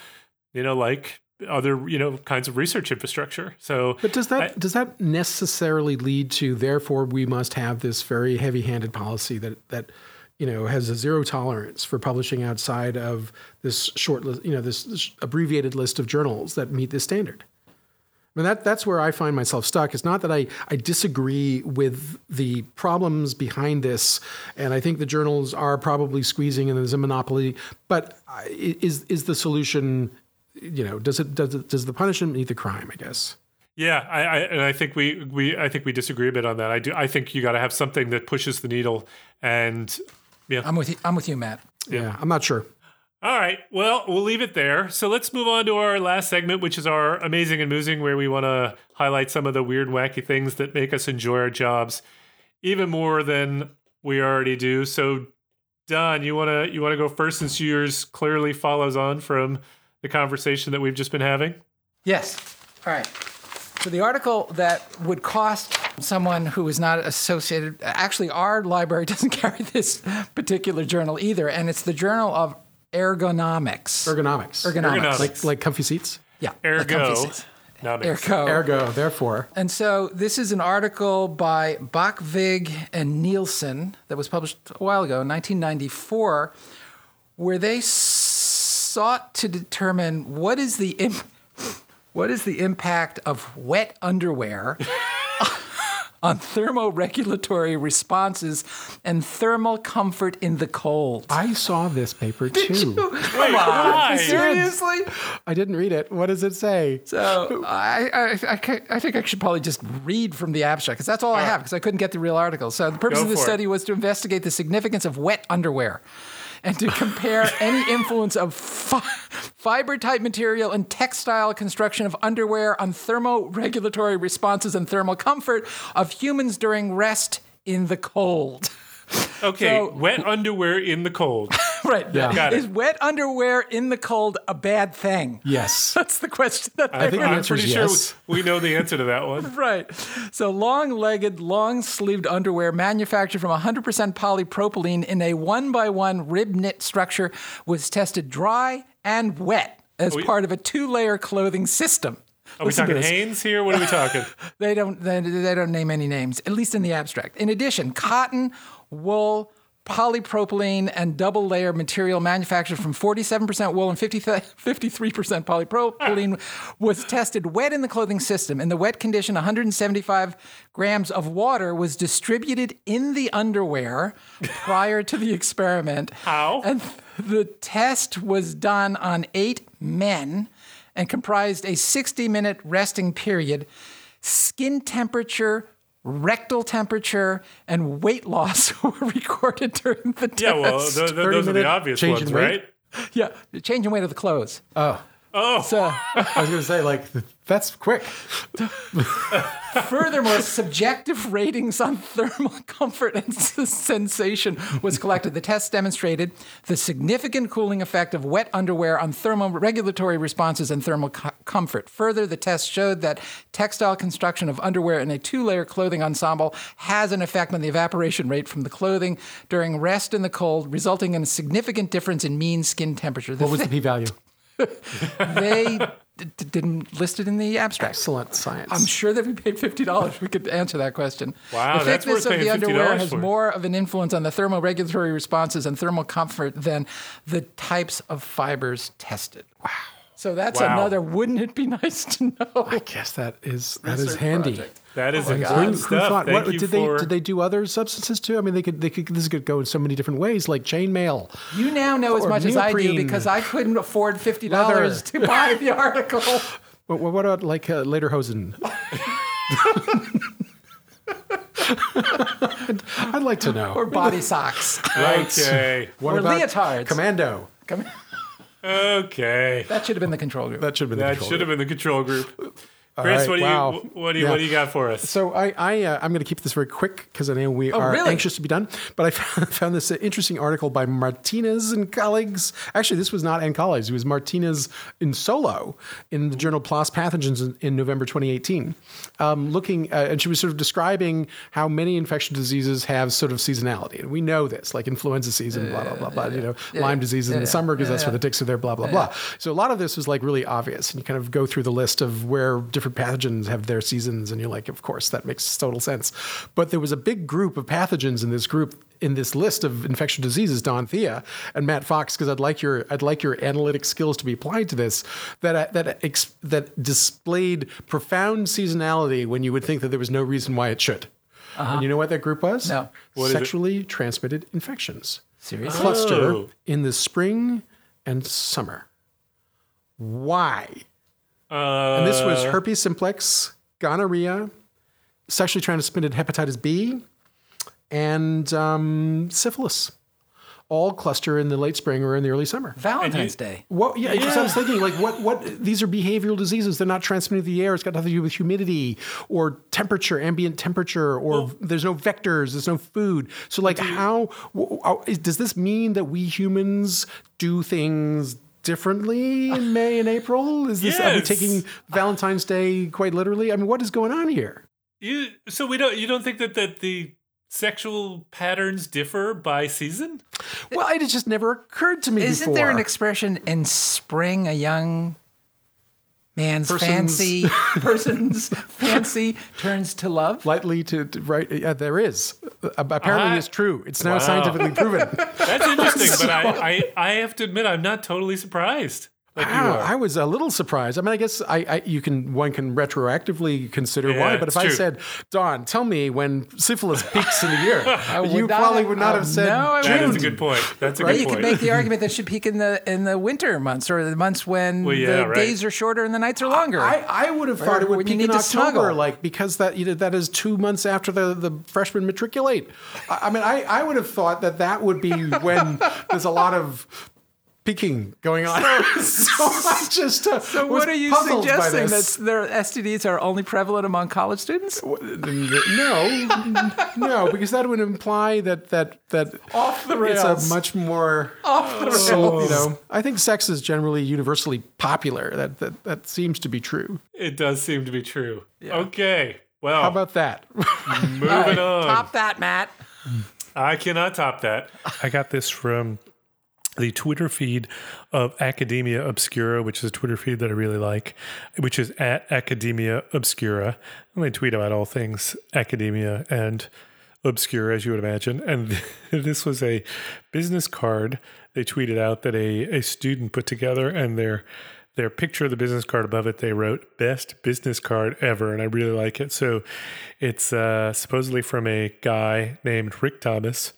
Speaker 2: you know, like other, you know, kinds of research infrastructure. So
Speaker 3: But does that
Speaker 2: I-
Speaker 3: does that necessarily lead to therefore we must have this very heavy-handed policy that that you know has a zero tolerance for publishing outside of this short list, you know this, this abbreviated list of journals that meet this standard? I mean that that's where I find myself stuck. It's not that I I disagree with the problems behind this, and I think the journals are probably squeezing and there's a monopoly. But is is the solution? You know, does it does it, does the punishment meet the crime? I guess.
Speaker 2: Yeah, I, I and I think we we I think we disagree a bit on that. I do I think you got to have something that pushes the needle and yeah.
Speaker 1: I'm with you, I'm with you, Matt.
Speaker 3: Yeah, I'm not sure.
Speaker 2: All right. Well, we'll leave it there. So let's move on to our last segment, which is our amazing and musing, where we want to highlight some of the weird, wacky things that make us enjoy our jobs even more than we already do. So, Don, you wanna you wanna go first since yours clearly follows on from the conversation that we've just been having.
Speaker 1: Yes. All right. So the article that would cost someone who is not associated, actually, our library doesn't carry this particular journal either, and it's the Journal of Ergonomics.
Speaker 3: Ergonomics.
Speaker 1: Ergonomics.
Speaker 2: Ergonomics.
Speaker 3: Like like comfy seats.
Speaker 1: Yeah. like
Speaker 2: Ergo,
Speaker 1: seats. Ergo.
Speaker 3: Ergo, therefore.
Speaker 1: And so this is an article by Bakkevig and Nielsen that was published a while ago, 1994, where they s- sought to determine what is the Im- what is the impact of wet underwear on thermoregulatory responses and thermal comfort in the cold.
Speaker 3: I saw this paper too.
Speaker 2: Wait, why?
Speaker 1: Seriously?
Speaker 3: I didn't read it. What does it say?
Speaker 1: So I, I, I, I think I should probably just read from the abstract because that's all I have because I couldn't get the real article. So the purpose of the
Speaker 2: for it.
Speaker 1: study was to investigate the significance of wet underwear and to compare any influence of fi- fiber type material and textile construction of underwear on thermoregulatory responses and thermal comfort of humans during rest in the cold.
Speaker 2: Okay,
Speaker 1: So-
Speaker 2: wet underwear in the cold.
Speaker 1: right.
Speaker 3: Yeah.
Speaker 2: Got it.
Speaker 1: Is wet underwear in the cold a bad thing?
Speaker 3: Yes.
Speaker 1: That's the question that
Speaker 3: I think the
Speaker 2: I'm
Speaker 3: answer is
Speaker 2: pretty sure
Speaker 3: yes.
Speaker 2: we know the answer to that one.
Speaker 1: Right. So long legged, long sleeved underwear manufactured from 100% polypropylene in a one by one rib knit structure was tested dry and wet as
Speaker 2: we-
Speaker 1: part of a two layer clothing system.
Speaker 2: Are we
Speaker 1: Listen to
Speaker 2: talking. Hanes here? What are we talking?
Speaker 1: They don't, they, they don't name any names, at least in the abstract. In addition, cotton, wool, polypropylene, and double layer material manufactured from 47% wool and 50, 53% polypropylene was tested wet in the clothing system. In the wet condition, 175 grams of water was distributed in the underwear prior to the experiment.
Speaker 2: How?
Speaker 1: And the test was done on eight men and comprised a 60 minute resting period, skin temperature, rectal temperature, and weight loss were recorded during the test.
Speaker 2: Yeah, well, th- th- those are the obvious
Speaker 3: change
Speaker 2: ones, right?
Speaker 1: yeah, the change in weight of the clothes.
Speaker 3: Oh,
Speaker 2: Oh,
Speaker 1: So,
Speaker 3: I was going to say, like, that's quick.
Speaker 1: furthermore, subjective ratings on thermal comfort and sensation was collected. The test demonstrated the significant cooling effect of wet underwear on thermoregulatory responses and thermal co- comfort. Further, the test showed that textile construction of underwear in a two layer clothing ensemble has an effect on the evaporation rate from the clothing during rest in the cold, resulting in a significant difference in mean skin temperature. The
Speaker 3: What was the p value?
Speaker 1: they d- d- didn't list it in the abstract.
Speaker 3: Excellent science.
Speaker 1: I'm sure that if we paid fifty dollars, we could answer that question.
Speaker 2: Wow,
Speaker 1: the
Speaker 2: that's
Speaker 1: thickness
Speaker 2: worth
Speaker 1: of the underwear has
Speaker 2: for.
Speaker 1: more of an influence on the thermoregulatory responses and thermal comfort than the types of fibers tested. Wow. So that's
Speaker 2: Wow.
Speaker 1: another. Wouldn't it be nice to know?
Speaker 3: I guess that is that is
Speaker 1: Research
Speaker 3: handy.
Speaker 1: project.
Speaker 2: That is
Speaker 1: Oh my
Speaker 2: important
Speaker 3: Who- who
Speaker 2: stuff.
Speaker 3: thought-
Speaker 2: Thank
Speaker 3: what-
Speaker 2: you
Speaker 3: did
Speaker 2: for.
Speaker 3: they did they do other substances too? I mean, they could they could this could go in so many different ways, like chainmail.
Speaker 1: You now know as
Speaker 3: Or
Speaker 1: much as I do because I couldn't afford fifty dollars to buy the article.
Speaker 3: What, what about like uh, lederhosen? I'd, I'd like to know.
Speaker 1: or body socks.
Speaker 2: okay.
Speaker 3: what
Speaker 1: or
Speaker 3: about
Speaker 1: leotards.
Speaker 3: Commando.
Speaker 1: Come-
Speaker 2: Okay.
Speaker 1: That should have been the control group.
Speaker 3: That should have been the
Speaker 2: That
Speaker 3: control
Speaker 2: should have been the control group. Chris,
Speaker 3: right,
Speaker 2: what do
Speaker 3: wow.
Speaker 2: you what do you
Speaker 3: Yeah.
Speaker 2: what do you got for us?
Speaker 3: So I, I uh, I'm going to keep this very quick because I know we are
Speaker 1: Oh, really?
Speaker 3: anxious to be done. But I found, found this uh, interesting article by Martinez and colleagues. Actually, this was not and colleagues. It was Martinez in solo in the journal PLOS Pathogens in, in November 2018, um, looking uh, and she was sort of describing how many infectious diseases have sort of seasonality, and we know this, like influenza season, blah blah blah blah. You know, Lyme disease in the summer because that's where the ticks are there, blah blah blah. So a lot of this was like really obvious, and you kind of go through the list of where different pathogens have their seasons, and you're like, of course, that makes total sense. But there was a big group of pathogens in this group in this list of infectious diseases, Don Thea and Matt Fox, because I'd like your I'd like your analytic skills to be applied to this. That uh, that ex, that displayed profound seasonality when you would think that there was no reason why it should. And you know what that group was?
Speaker 1: No.
Speaker 2: What is it?
Speaker 3: Sexually transmitted infections
Speaker 1: Seriously?
Speaker 3: cluster
Speaker 2: Oh.
Speaker 3: in the spring and summer. Why?
Speaker 2: Uh,
Speaker 3: And this was herpes simplex, gonorrhea, sexually transmitted hepatitis B, and um, syphilis. All cluster in the late spring or in the early summer.
Speaker 1: Valentine's Day.
Speaker 3: Well, yeah, because I was thinking, like, what, what, these are behavioral diseases. They're not transmitted through the air. It's got nothing to do with humidity or temperature, ambient temperature, or there's no vectors, there's no food. So, like, how, w- w- does this mean that we humans do things differently in May and April? Is this, are we taking Valentine's Day quite literally? I mean, what is going on here?
Speaker 2: you so we don't you don't think that that the sexual patterns differ by season?
Speaker 3: Well, it just never occurred to me
Speaker 1: Isn't
Speaker 3: before.
Speaker 1: there an expression in spring a young man's
Speaker 3: Person's-
Speaker 1: fancy person's fancy turns to love?
Speaker 3: Lightly to, to right, yeah, there is. Uh, apparently,
Speaker 2: I-
Speaker 3: it's true. It's now
Speaker 2: Wow.
Speaker 3: scientifically proven.
Speaker 2: That's interesting, but I, I I have to admit I'm not totally surprised. Like you
Speaker 3: Wow. I was a little surprised. I mean, I guess I, I you can one can retroactively consider
Speaker 2: Yeah,
Speaker 3: why, but if
Speaker 2: it's
Speaker 3: I said, Don, tell me when syphilis peaks in the year, you
Speaker 1: not
Speaker 3: probably
Speaker 1: have-
Speaker 3: would not have said
Speaker 1: no, I
Speaker 2: that
Speaker 3: June.
Speaker 2: is a good point. That's a
Speaker 1: Right,
Speaker 2: good
Speaker 1: you
Speaker 2: point.
Speaker 1: You could make the argument that it should peak in the in the winter months or the months when
Speaker 2: Well, yeah,
Speaker 1: the
Speaker 2: right.
Speaker 1: days are shorter and the nights are longer.
Speaker 3: I, I would have thought it would
Speaker 1: when you
Speaker 3: peak in
Speaker 1: to
Speaker 3: October,
Speaker 1: snuggle.
Speaker 3: like because that you know, that is two months after the, the freshmen matriculate. I, I mean, I, I would have thought that that would be when there's a lot of peaking going on. so I just uh,
Speaker 1: so what are you suggesting that their STDs are only prevalent among college students?
Speaker 3: No, no, because that would imply that that that
Speaker 1: Off the rails.
Speaker 3: it's a much more
Speaker 1: Off the
Speaker 3: so, you know. I think sex is generally universally popular. That that that seems to be true.
Speaker 2: it does seem to be true. Okay. Well,
Speaker 3: How about that?
Speaker 2: moving
Speaker 1: All right,
Speaker 2: on.
Speaker 1: Top that, Matt.
Speaker 2: I cannot top that.
Speaker 4: I got this from the Twitter feed of Academia Obscura, which is a Twitter feed that I really like, which is at Academia Obscura. And they tweet about all things academia and obscure, as you would imagine. And this was a business card they tweeted out that a, a student put together, and their their picture of the business card above it, they wrote "best business card ever," and I really like it. So it's uh, supposedly from a guy named Rick Thomas.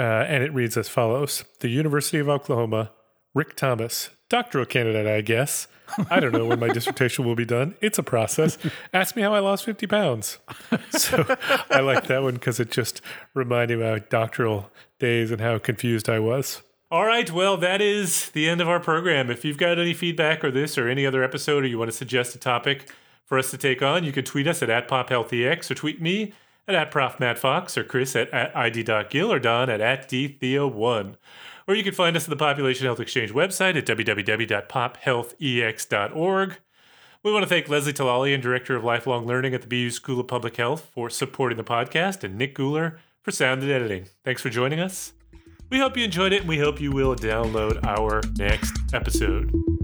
Speaker 4: Uh, and it reads as follows The University of Oklahoma, Rick Thomas, doctoral candidate, I guess. I don't know when my dissertation will be done. It's a process. Ask me how I lost 50 pounds. So I like that one because it just reminded me of doctoral days and how confused I was.
Speaker 2: All right, well, that is the end of our program. If you've got any feedback or this or any other episode, or you want to suggest a topic for us to take on, you can tweet us at, at PopHealthEx or tweet me at, at Prof. Matt Fox or Chris at, at ID.Gill or Don at, at DTheo1. Or you can find us at the Population Health Exchange website at www.pophealthex.org. We want to thank Leslie Talalian, Director of Lifelong Learning at the BU School of Public Health, for supporting the podcast, and Nick Guler for sound and editing. Thanks for joining us. We hope you enjoyed it, and we hope you will download our next episode.